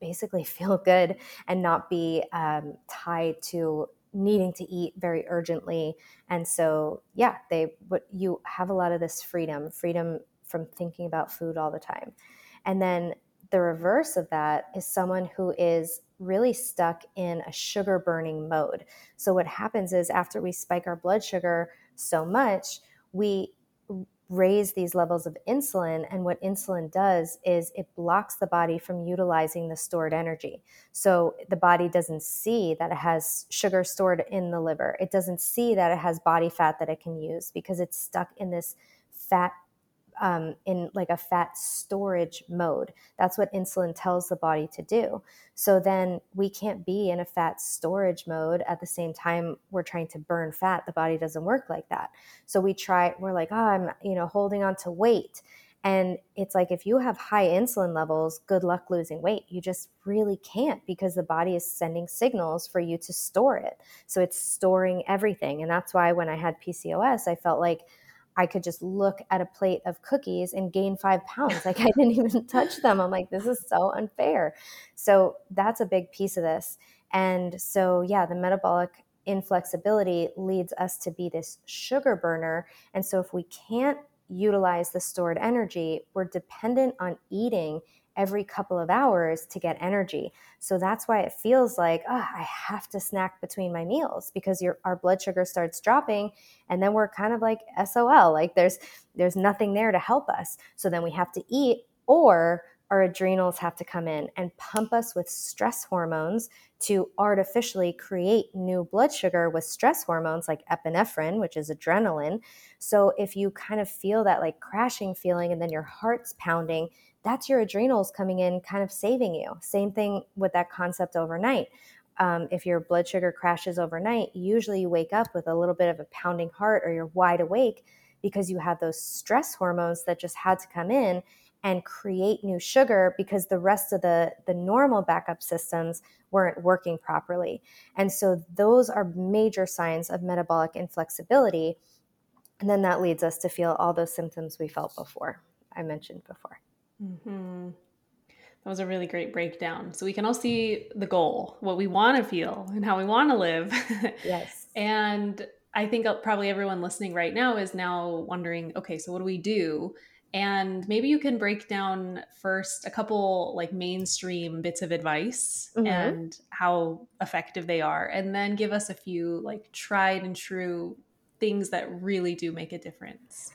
basically [laughs] feel good and not be um, tied to needing to eat very urgently. And so, yeah, they what you have a lot of this freedom, freedom from thinking about food all the time. And then the reverse of that is someone who is really stuck in a sugar burning mode. So, what happens is after we spike our blood sugar so much, we raise these levels of insulin. And what insulin does is it blocks the body from utilizing the stored energy. So, the body doesn't see that it has sugar stored in the liver, it doesn't see that it has body fat that it can use because it's stuck in this fat um, in like a fat storage mode. That's what insulin tells the body to do. So then we can't be in a fat storage mode at the same time we're trying to burn fat. The body doesn't work like that. So we try, we're like, oh, I'm, you know, holding on to weight. And it's like if you have high insulin levels, good luck losing weight. You just really can't because the body is sending signals for you to store it. So it's storing everything. And that's why when I had PCOS, I felt like I could just look at a plate of cookies and gain five pounds. Like I didn't even [laughs] touch them. I'm like, this is so unfair. So that's a big piece of this. And so, yeah, the metabolic inflexibility leads us to be this sugar burner. And so, if we can't utilize the stored energy, we're dependent on eating every couple of hours to get energy. So that's why it feels like, oh, I have to snack between my meals because your our blood sugar starts dropping and then we're kind of like SOL, like there's there's nothing there to help us. So then we have to eat or our adrenals have to come in and pump us with stress hormones to artificially create new blood sugar with stress hormones like epinephrine, which is adrenaline. So if you kind of feel that like crashing feeling and then your heart's pounding, that's your adrenals coming in, kind of saving you. Same thing with that concept overnight. Um, if your blood sugar crashes overnight, usually you wake up with a little bit of a pounding heart or you're wide awake because you have those stress hormones that just had to come in and create new sugar because the rest of the the normal backup systems weren't working properly. And so those are major signs of metabolic inflexibility. And then that leads us to feel all those symptoms we felt before, I mentioned before. Mm-hmm. That was a really great breakdown. So we can all see the goal, what we want to feel, and how we want to live. [laughs] Yes. and I think uh, probably everyone listening right now is now wondering okay, so what do we do? And maybe you can break down first a couple like mainstream bits of advice mm-hmm. and how effective they are, and then give us a few like tried and true things that really do make a difference.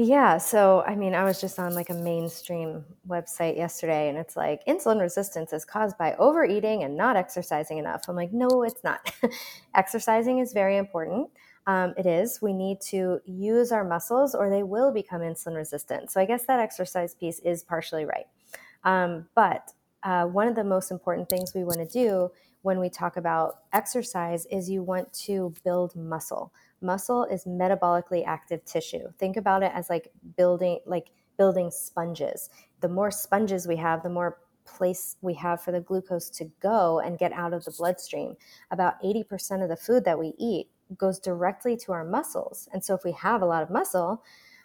Yeah. So, I mean, I was just on like a mainstream website yesterday and it's like insulin resistance is caused by overeating and not exercising enough. I'm like, no, it's not. [laughs] exercising is very important. Um, it is. We need to use our muscles or they will become insulin resistant. So, I guess that exercise piece is partially right. Um, but uh, one of the most important things we want to do when we talk about exercise is you want to build muscle muscle is metabolically active tissue. Think about it as like building like building sponges. The more sponges we have, the more place we have for the glucose to go and get out of the bloodstream. About 80% of the food that we eat goes directly to our muscles. And so if we have a lot of muscle,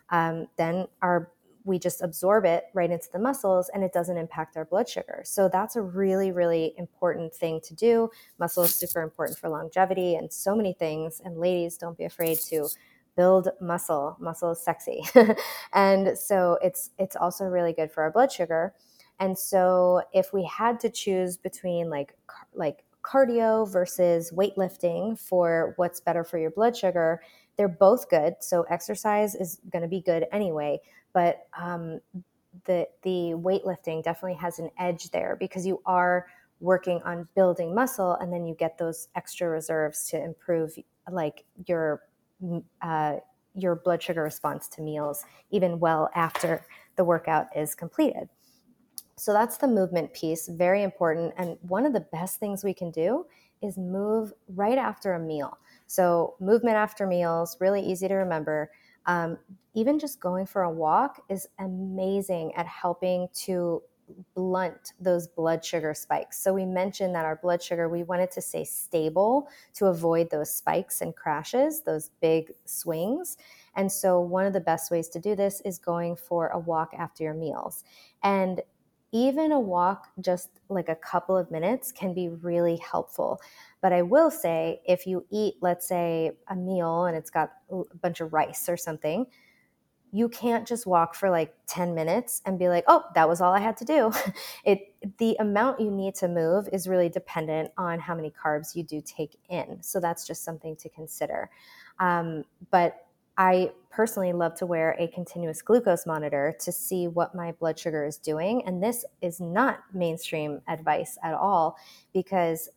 um, then our we just absorb it right into the muscles and it doesn't impact our blood sugar. So that's a really, really important thing to do. Muscle is super important for longevity and so many things. And ladies, don't be afraid to build muscle. Muscle is sexy. [laughs] and so it's it's also really good for our blood sugar. And so if we had to choose between like like cardio versus weightlifting for what's better for your blood sugar, they're both good. So exercise is going to be good anyway, but um, the the weightlifting definitely has an edge there because you are working on building muscle, and then you get those extra reserves to improve like your uh, your blood sugar response to meals even well after the workout is completed. So that's the movement piece, very important. And one of the best things we can do is move right after a meal. So, movement after meals, really easy to remember. Um, even just going for a walk is amazing at helping to blunt those blood sugar spikes. So we mentioned that our blood sugar, we wanted to stay stable to avoid those spikes and crashes, those big swings. And so one of the best ways to do this is going for a walk after your meals. And even a walk just like a couple of minutes can be really helpful. But I will say, if you eat, let's say, a meal and it's got a bunch of rice or something, you can't just walk for like 10 minutes and be like, oh, that was all I had to do. [laughs] it the amount you need to move is really dependent on how many carbs you do take in. So that's just something to consider. Um, but I personally love to wear a continuous glucose monitor to see what my blood sugar is doing. And this is not mainstream advice at all because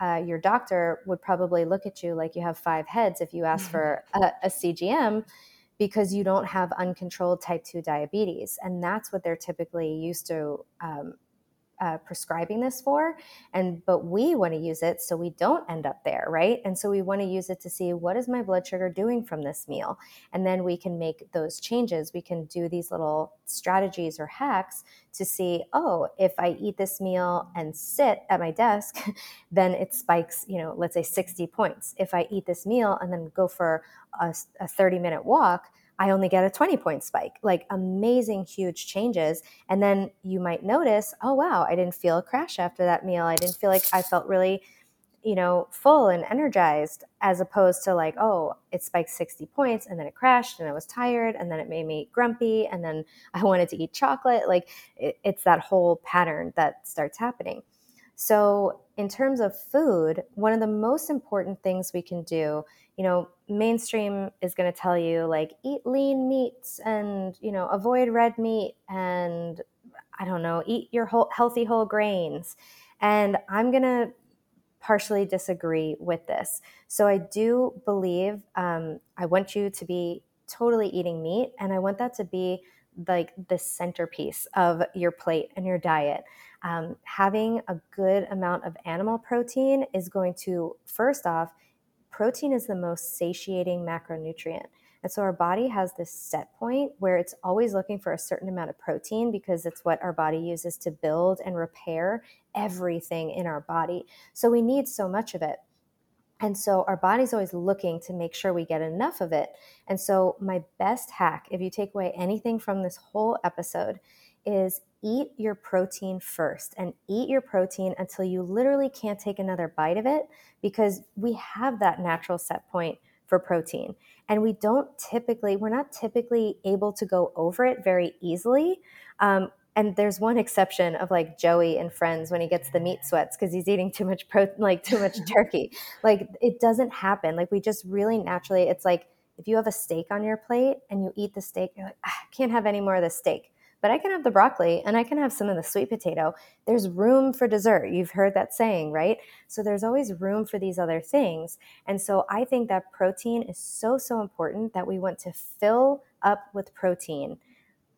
uh, your doctor would probably look at you like you have five heads if you ask for a, a CGM because you don't have uncontrolled type 2 diabetes. And that's what they're typically used to um, uh, prescribing this for and but we want to use it so we don't end up there right? And so we want to use it to see what is my blood sugar doing from this meal? And then we can make those changes. We can do these little strategies or hacks to see oh if i eat this meal and sit at my desk [laughs] then it spikes you know let's say 60 points. If i eat this meal and then go for a, a 30 minute walk I only get a 20 point spike. Like amazing, huge changes. And then you might notice, oh, wow, I didn't feel a crash after that meal. I didn't feel like I felt really, you know, full and energized as opposed to like, oh, it spiked 60 points and then it crashed and I was tired and then it made me grumpy and then [laughs] I wanted to eat chocolate. Like it, it's that whole pattern that starts happening. So, in terms of food, one of the most important things we can do, you know, mainstream is going to tell you like eat lean meats and, you know, avoid red meat and I don't know, eat your whole healthy whole grains. And I'm going to partially disagree with this. So I do believe um, I want you to be totally eating meat, and I want that to be like the centerpiece of your plate and your diet. Um, having a good amount of animal protein is going to, first off, protein is the most satiating macronutrient. And so our body has this set point where it's always looking for a certain amount of protein because it's what our body uses to build and repair everything in our body. So we need so much of it. And so our body's always looking to make sure we get enough of it. And so, my best hack, if you take away anything from this whole episode, is eat your protein first and eat your protein until you literally can't take another bite of it because we have that natural set point for protein. And we don't typically, we're not typically able to go over it very easily. Um, and there's one exception of like Joey and Friends when he gets the meat sweats because he's eating too much protein, like too much [laughs] turkey. Like it doesn't happen. Like we just really naturally, it's like if you have a steak on your plate and you eat the steak, you're like, ah, I can't have any more of the steak but I can have the broccoli and I can have some of the sweet potato. There's room for dessert. You've heard that saying, right? So there's always room for these other things. And so I think that protein is so, so important that we want to fill up with protein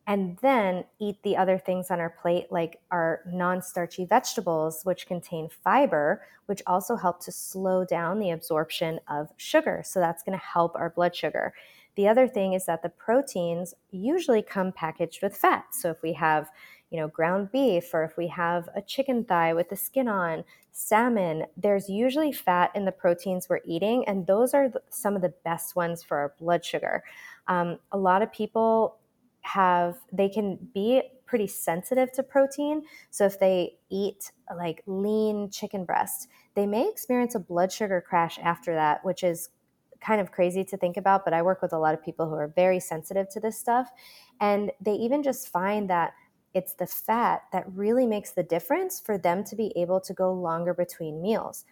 and then eat the other things on our plate, like our non starchy vegetables, which contain fiber, which also help to slow down the absorption of sugar. So that's going to help our blood sugar. The other thing is that the proteins usually come packaged with fat. So if we have, you know, ground beef or if we have a chicken thigh with the skin on, salmon, there's usually fat in the proteins we're eating, and those are some of the best ones for our blood sugar. Um, a lot of people have, they can be pretty sensitive to protein. So if they eat like lean chicken breast, they may experience a blood sugar crash after that, which is kind of crazy to think about, but I work with a lot of people who are very sensitive to this stuff. And they even just find that it's the fat that really makes the difference for them to be able to go longer between meals.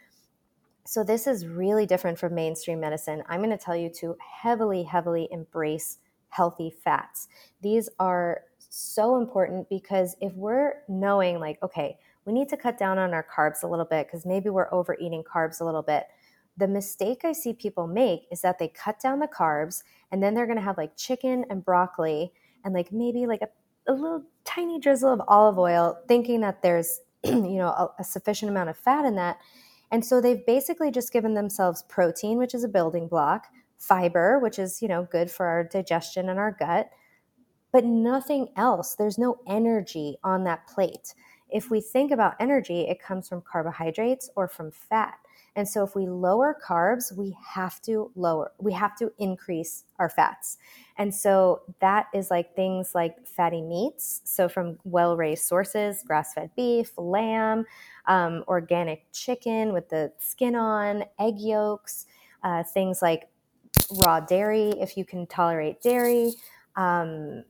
So, this is really different from mainstream medicine. I'm going to tell you to heavily, heavily embrace healthy fats. These are so important because if we're knowing, like, okay, we need to cut down on our carbs a little bit because maybe we're overeating carbs a little bit the mistake I see people make is that they cut down the carbs and then they're going to have like chicken and broccoli and like maybe like a, a little tiny drizzle of olive oil, thinking that there's, [clears throat] you know, a, a sufficient amount of fat in that. And so they've basically just given themselves protein, which is a building block, fiber, which is, you know, good for our digestion and our gut, but nothing else. There's no energy on that plate. If we think about energy, it comes from carbohydrates or from fat. And so if we lower carbs, we have to lower, we have to increase our fats. And so that is like things like fatty meats. So from well raised sources, grass fed beef, lamb, um, organic chicken with the skin on, egg yolks, uh, things like raw dairy, if you can tolerate dairy. Um,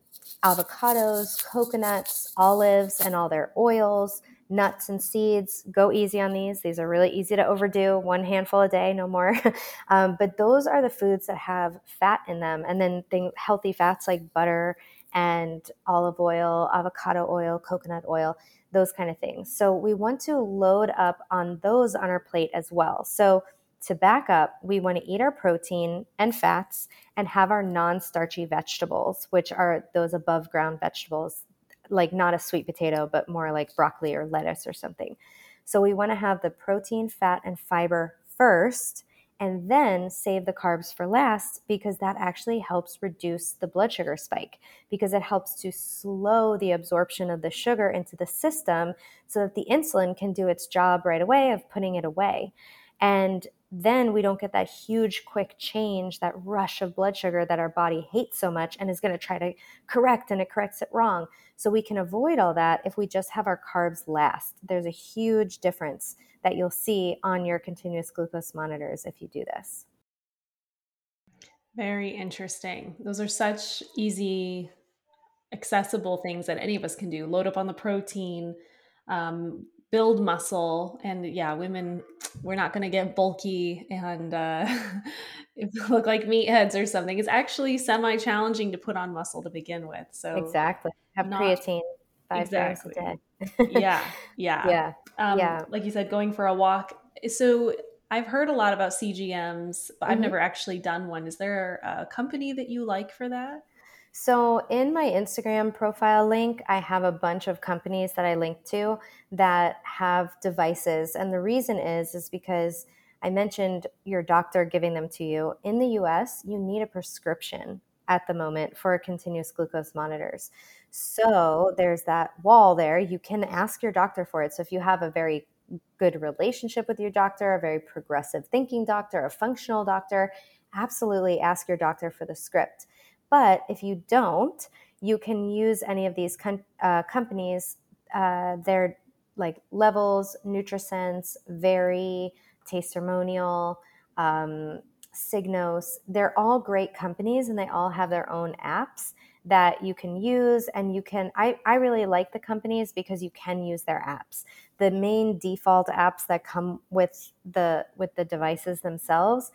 avocados, coconuts, olives, and all their oils, nuts and seeds. Go easy on these. These are really easy to overdo. One handful a day, no more. [laughs] um, but those are the foods that have fat in them. And then think healthy fats like butter and olive oil, avocado oil, coconut oil, those kind of things. So we want to load up on those on our plate as well. So to back up, we want to eat our protein and fats and have our non starchy vegetables, which are those above ground vegetables like not a sweet potato, but more like broccoli or lettuce or something. So we want to have the protein, fat, and fiber first, and then save the carbs for last because that actually helps reduce the blood sugar spike because it helps to slow the absorption of the sugar into the system so that the insulin can do its job right away of putting it away. And then we don't get that huge quick change that rush of blood sugar that our body hates so much and is going to try to correct and it corrects it wrong. So we can avoid all that if we just have our carbs last. There's a huge difference that you'll see on your continuous glucose monitors if you do this. Very interesting. Those are such easy accessible things that any of us can do. Load up on the protein um, build muscle and yeah women we're not going to get bulky and uh, [laughs] look like meatheads or something. It's actually semi challenging to put on muscle to begin with so exactly. Have not, creatine five exactly. grams a day. Yeah [laughs] yeah. Yeah. Um, yeah. like you said going for a walk. So i've heard a lot about cgms but mm-hmm. i've never actually done one. Is there a company that you like for that so, in my Instagram profile link, I have a bunch of companies that I link to that have devices. And the reason is is because I mentioned your doctor giving them to you. In the US, you need a prescription at the moment for continuous glucose monitors. So, there's that wall there. You can ask your doctor for it. So, if you have a very good relationship with your doctor, a very progressive thinking doctor, a functional doctor, absolutely ask your doctor for the script but if you don't, you can use any of these com- uh, companies. Uh, they're like Levels, NutriSense, Veri, Tastermonial, um, Signos. They're all great companies and they all have their own apps that you can use and you can I, I really like the companies because you can use their apps the main default apps that come with the with the devices themselves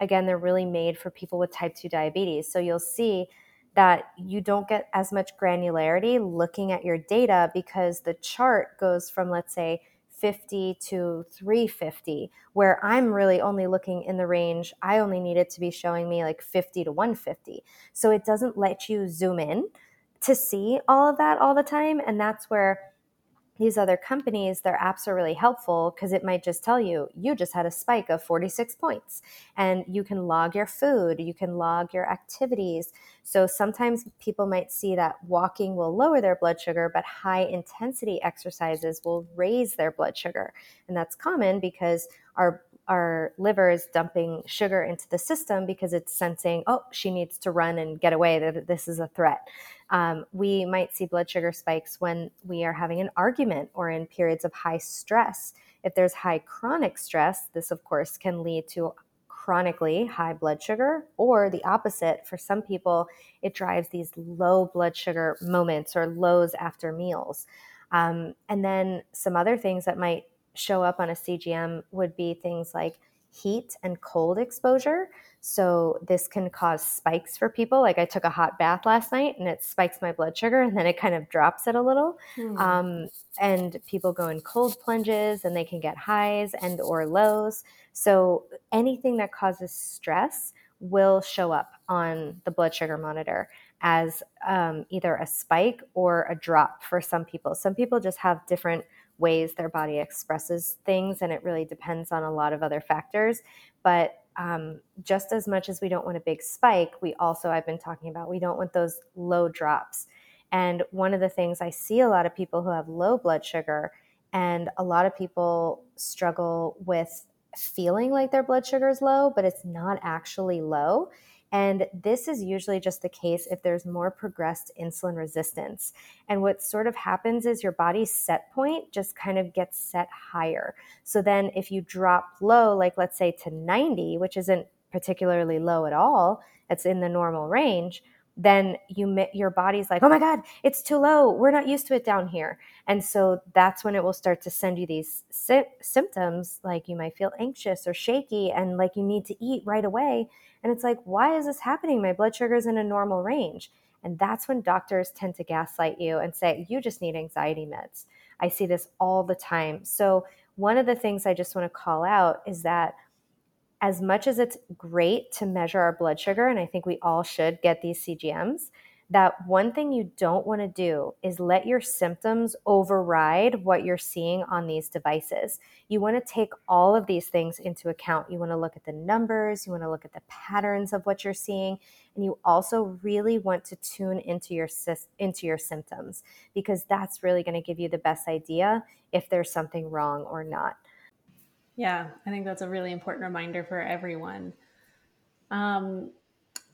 again, they're really made for people with type 2 diabetes. So you'll see that you don't get as much granularity looking at your data because the chart goes from, let's say, 50 to 350, where I'm really only looking in the range, I only need it to be showing me like 50 to 150. So it doesn't let you zoom in to see all of that all the time. And that's where these other companies, their apps are really helpful because it might just tell you, you just had a spike of 46 points. And you can log your food, you can log your activities. So sometimes people might see that walking will lower their blood sugar, but high intensity exercises will raise their blood sugar. And that's common because our our liver is dumping sugar into the system because it's sensing, oh, she needs to run and get away, that this is a threat. Um, we might see blood sugar spikes when we are having an argument or in periods of high stress. If there's high chronic stress, this of course can lead to chronically high blood sugar, or the opposite. For some people, it drives these low blood sugar moments or lows after meals. Um, and then some other things that might show up on a CGM would be things like heat and cold exposure. So this can cause spikes for people. Like I took a hot bath last night and it spikes my blood sugar and then it kind of drops it a little. Mm. Um, and people go in cold plunges and they can get highs and or lows. So anything that causes stress will show up on the blood sugar monitor as um, either a spike or a drop for some people. Some people just have different ways their body expresses things and it really depends on a lot of other factors. But um, just as much as we don't want a big spike, we also, I've been talking about, we don't want those low drops. And one of the things I see a lot of people who have low blood sugar, and a lot of people struggle with feeling like their blood sugar is low, but it's not actually low. And this is usually just the case if there's more progressed insulin resistance. And what sort of happens is your body's set point just kind of gets set higher. So then if you drop low, like let's say to 90, which isn't particularly low at all, it's in the normal range, then you your body's like, "Oh my god, it's too low. We're not used to it down here." And so that's when it will start to send you these sy- symptoms like you might feel anxious or shaky and like you need to eat right away and it's like, why is this happening? My blood sugar is in a normal range. And that's when doctors tend to gaslight you and say, you just need anxiety meds. I see this all the time. So, one of the things I just want to call out is that as much as it's great to measure our blood sugar, and I think we all should get these CGMs, that one thing you don't want to do is let your symptoms override what you're seeing on these devices. You want to take all of these things into account. You want to look at the numbers, you want to look at the patterns of what you're seeing, and you also really want to tune into your into your symptoms because that's really going to give you the best idea if there's something wrong or not. Yeah, I think that's a really important reminder for everyone. Um,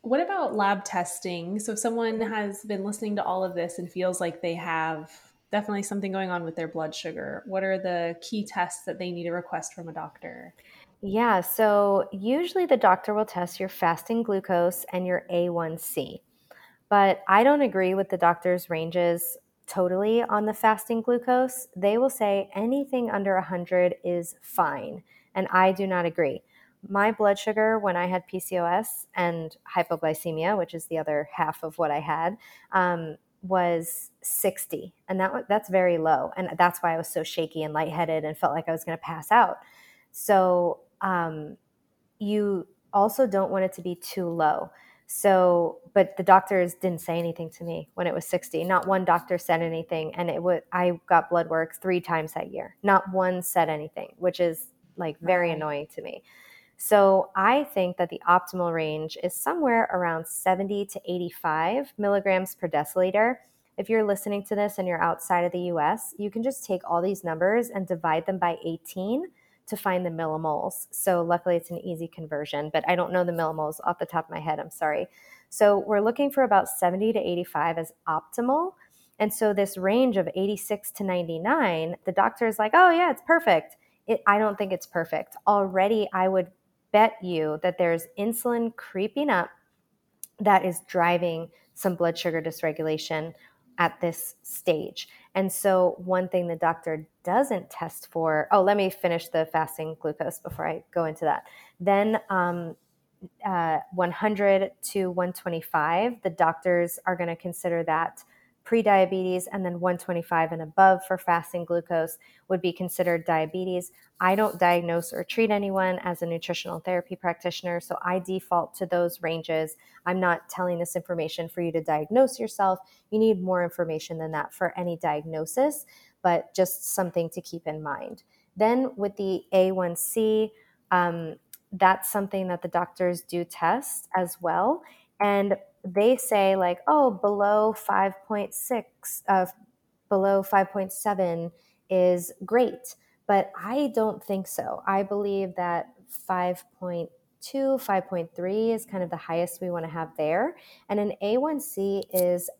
what about lab testing? So, if someone has been listening to all of this and feels like they have definitely something going on with their blood sugar, what are the key tests that they need to request from a doctor? Yeah, so usually the doctor will test your fasting glucose and your A1C. But I don't agree with the doctor's ranges totally on the fasting glucose. They will say anything under 100 is fine, and I do not agree. My blood sugar when I had PCOS and hypoglycemia, which is the other half of what I had, um, was 60, and that that's very low, and that's why I was so shaky and lightheaded and felt like I was going to pass out. So um, you also don't want it to be too low. So, but the doctors didn't say anything to me when it was 60. Not one doctor said anything. And it would, I got blood work three times that year. Not one said anything, which is like very annoying to me. So I think that the optimal range is somewhere around 70 to 85 milligrams per deciliter. If you're listening to this and you're outside of the US, you can just take all these numbers and divide them by 18 to find the millimoles. So luckily it's an easy conversion, but I don't know the millimoles off the top of my head. I'm sorry. So we're looking for about 70 to 85 as optimal. And so this range of 86 to 99, the doctor is like, oh yeah, it's perfect. It, I don't think it's perfect. Already, I would bet you that there's insulin creeping up that is driving some blood sugar dysregulation at this stage. And so, one thing the doctor doesn't test for, oh, let me finish the fasting glucose before I go into that. Then, um, uh, 100 to 125, the doctors are going to consider that prediabetes, and then 125 and above for fasting glucose would be considered diabetes. I don't diagnose or treat anyone as a nutritional therapy practitioner, so I default to those ranges. I'm not telling this information for you to diagnose yourself. You need more information than that for any diagnosis, but just something to keep in mind. Then with the A1C, um, that's something that the doctors do test as well. And they say like, oh, below 5.6, uh, below 5.7 is great. But I don't think so. I believe that 5.2, 5.3 is kind of the highest we want to have there. And an A1C is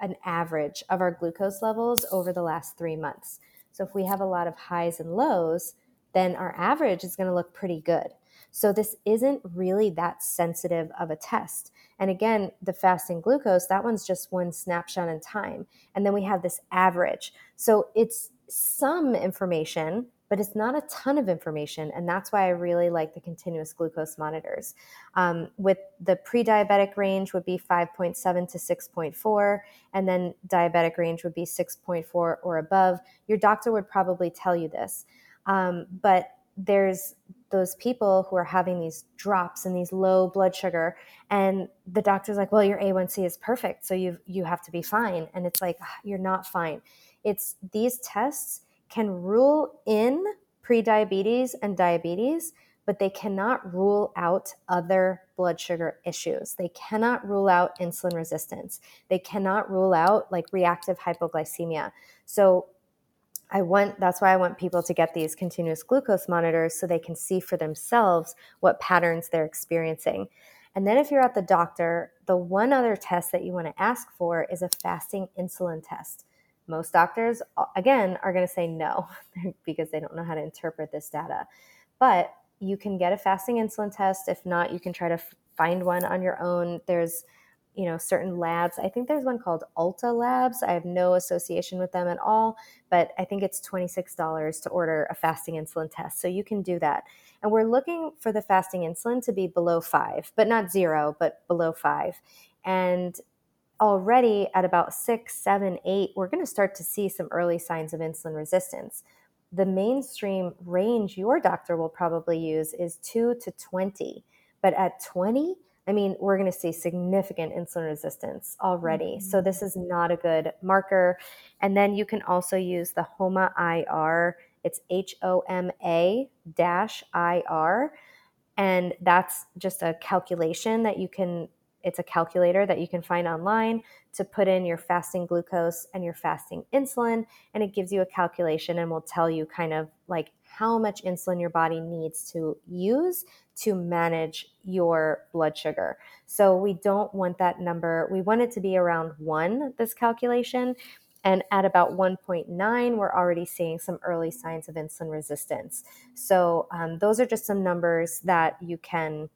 an average of our glucose levels over the last three months. So if we have a lot of highs and lows, then our average is going to look pretty good. So this isn't really that sensitive of a test. And again, the fasting glucose, that one's just one snapshot in time. And then we have this average. So it's some information, but it's not a ton of information. And that's why I really like the continuous glucose monitors. Um, with the pre diabetic range would be 5.7 to 6.4, and then diabetic range would be 6.4 or above. Your doctor would probably tell you this. Um, but there's those people who are having these drops and these low blood sugar and the doctor's like well your a1c is perfect so you you have to be fine and it's like ah, you're not fine it's these tests can rule in prediabetes and diabetes but they cannot rule out other blood sugar issues. They cannot rule out insulin resistance. They cannot rule out like reactive hypoglycemia. So I want that's why I want people to get these continuous glucose monitors so they can see for themselves what patterns they're experiencing. And then if you're at the doctor, the one other test that you want to ask for is a fasting insulin test. Most doctors again are going to say no [laughs] because they don't know how to interpret this data. But you can get a fasting insulin test. If not, you can try to find one on your own. There's you know certain labs. I think there's one called alta labs. I have no association with them at all but i think it's $26 to order a fasting insulin test so you can do that. And we're looking for the fasting insulin to be below five but not zero but below five. And already at about six seven eight we're going to start to see some early signs of insulin resistance. The mainstream range your doctor will probably use is 2 to 20 but at 20 I mean, we're going to see significant insulin resistance already. Mm-hmm. So this is not a good marker. And then you can also use the HOMA IR. It's H O M A dash I R. And that's just a calculation that you can, it's a calculator that you can find online to put in your fasting glucose and your fasting insulin. And it gives you a calculation and will tell you kind of like how much insulin your body needs to use to manage your blood sugar. So we don't want that number, we want it to be around one, this calculation. And at about 1.9, we're already seeing some early signs of insulin resistance. So um, those are just some numbers that you can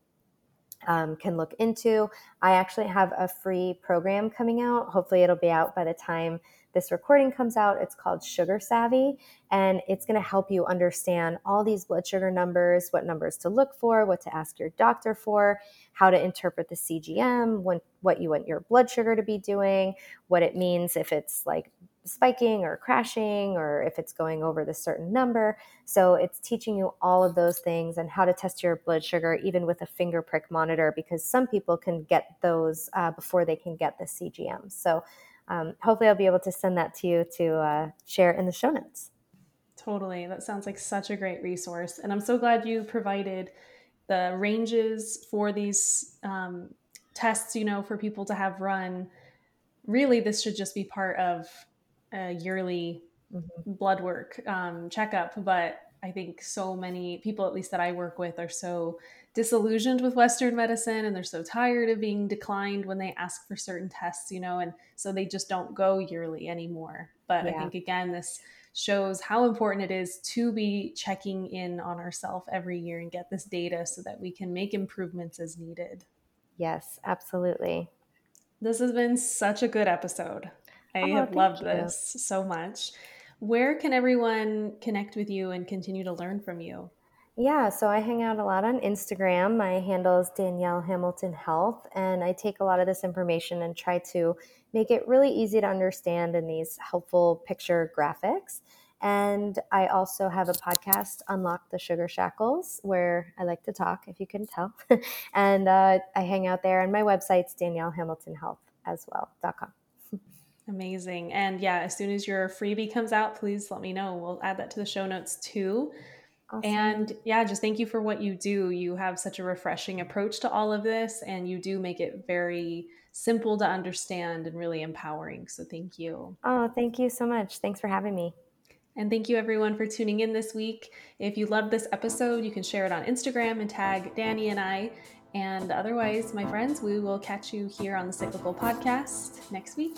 um, can look into. I actually have a free program coming out. Hopefully, it'll be out by the time this recording comes out. It's called Sugar Savvy, and it's going to help you understand all these blood sugar numbers, what numbers to look for, what to ask your doctor for, how to interpret the CGM, when, what you want your blood sugar to be doing, what it means if it's like spiking or crashing or if it's going over the certain number. So it's teaching you all of those things and how to test your blood sugar even with a finger prick monitor because some people can get those uh, before they can get the CGM. So um, hopefully I'll be able to send that to you to uh, share in the show notes. Totally. That sounds like such a great resource. And I'm so glad you provided the ranges for these um, tests, you know, for people to have run. Really, this should just be part of a yearly mm-hmm. blood work um, checkup, but I think so many people, at least that I work with, are so disillusioned with Western medicine and they're so tired of being declined when they ask for certain tests, you know, and so they just don't go yearly anymore. But yeah. I think, again, this shows how important it is to be checking in on ourselves every year and get this data so that we can make improvements as needed. Yes, absolutely. This has been such a good episode. I oh, have loved you. this so much. Where can everyone connect with you and continue to learn from you? Yeah, so I hang out a lot on Instagram. My handle is Danielle Hamilton Health, and I take a lot of this information and try to make it really easy to understand in these helpful picture graphics. And I also have a podcast, Unlock the Sugar Shackles, where I like to talk, if you can tell. [laughs] and uh, I hang out there, and my website's Danielle Hamilton Health as. Amazing. And yeah, as soon as your freebie comes out, please let me know. We'll add that to the show notes too. Awesome. And yeah, just thank you for what you do. You have such a refreshing approach to all of this, and you do make it very simple to understand and really empowering. So thank you. Oh, thank you so much. Thanks for having me. And thank you everyone for tuning in this week. If you loved this episode, you can share it on Instagram and tag Dani and I. And otherwise, my friends, we will catch you here on the Cyclical Podcast next week.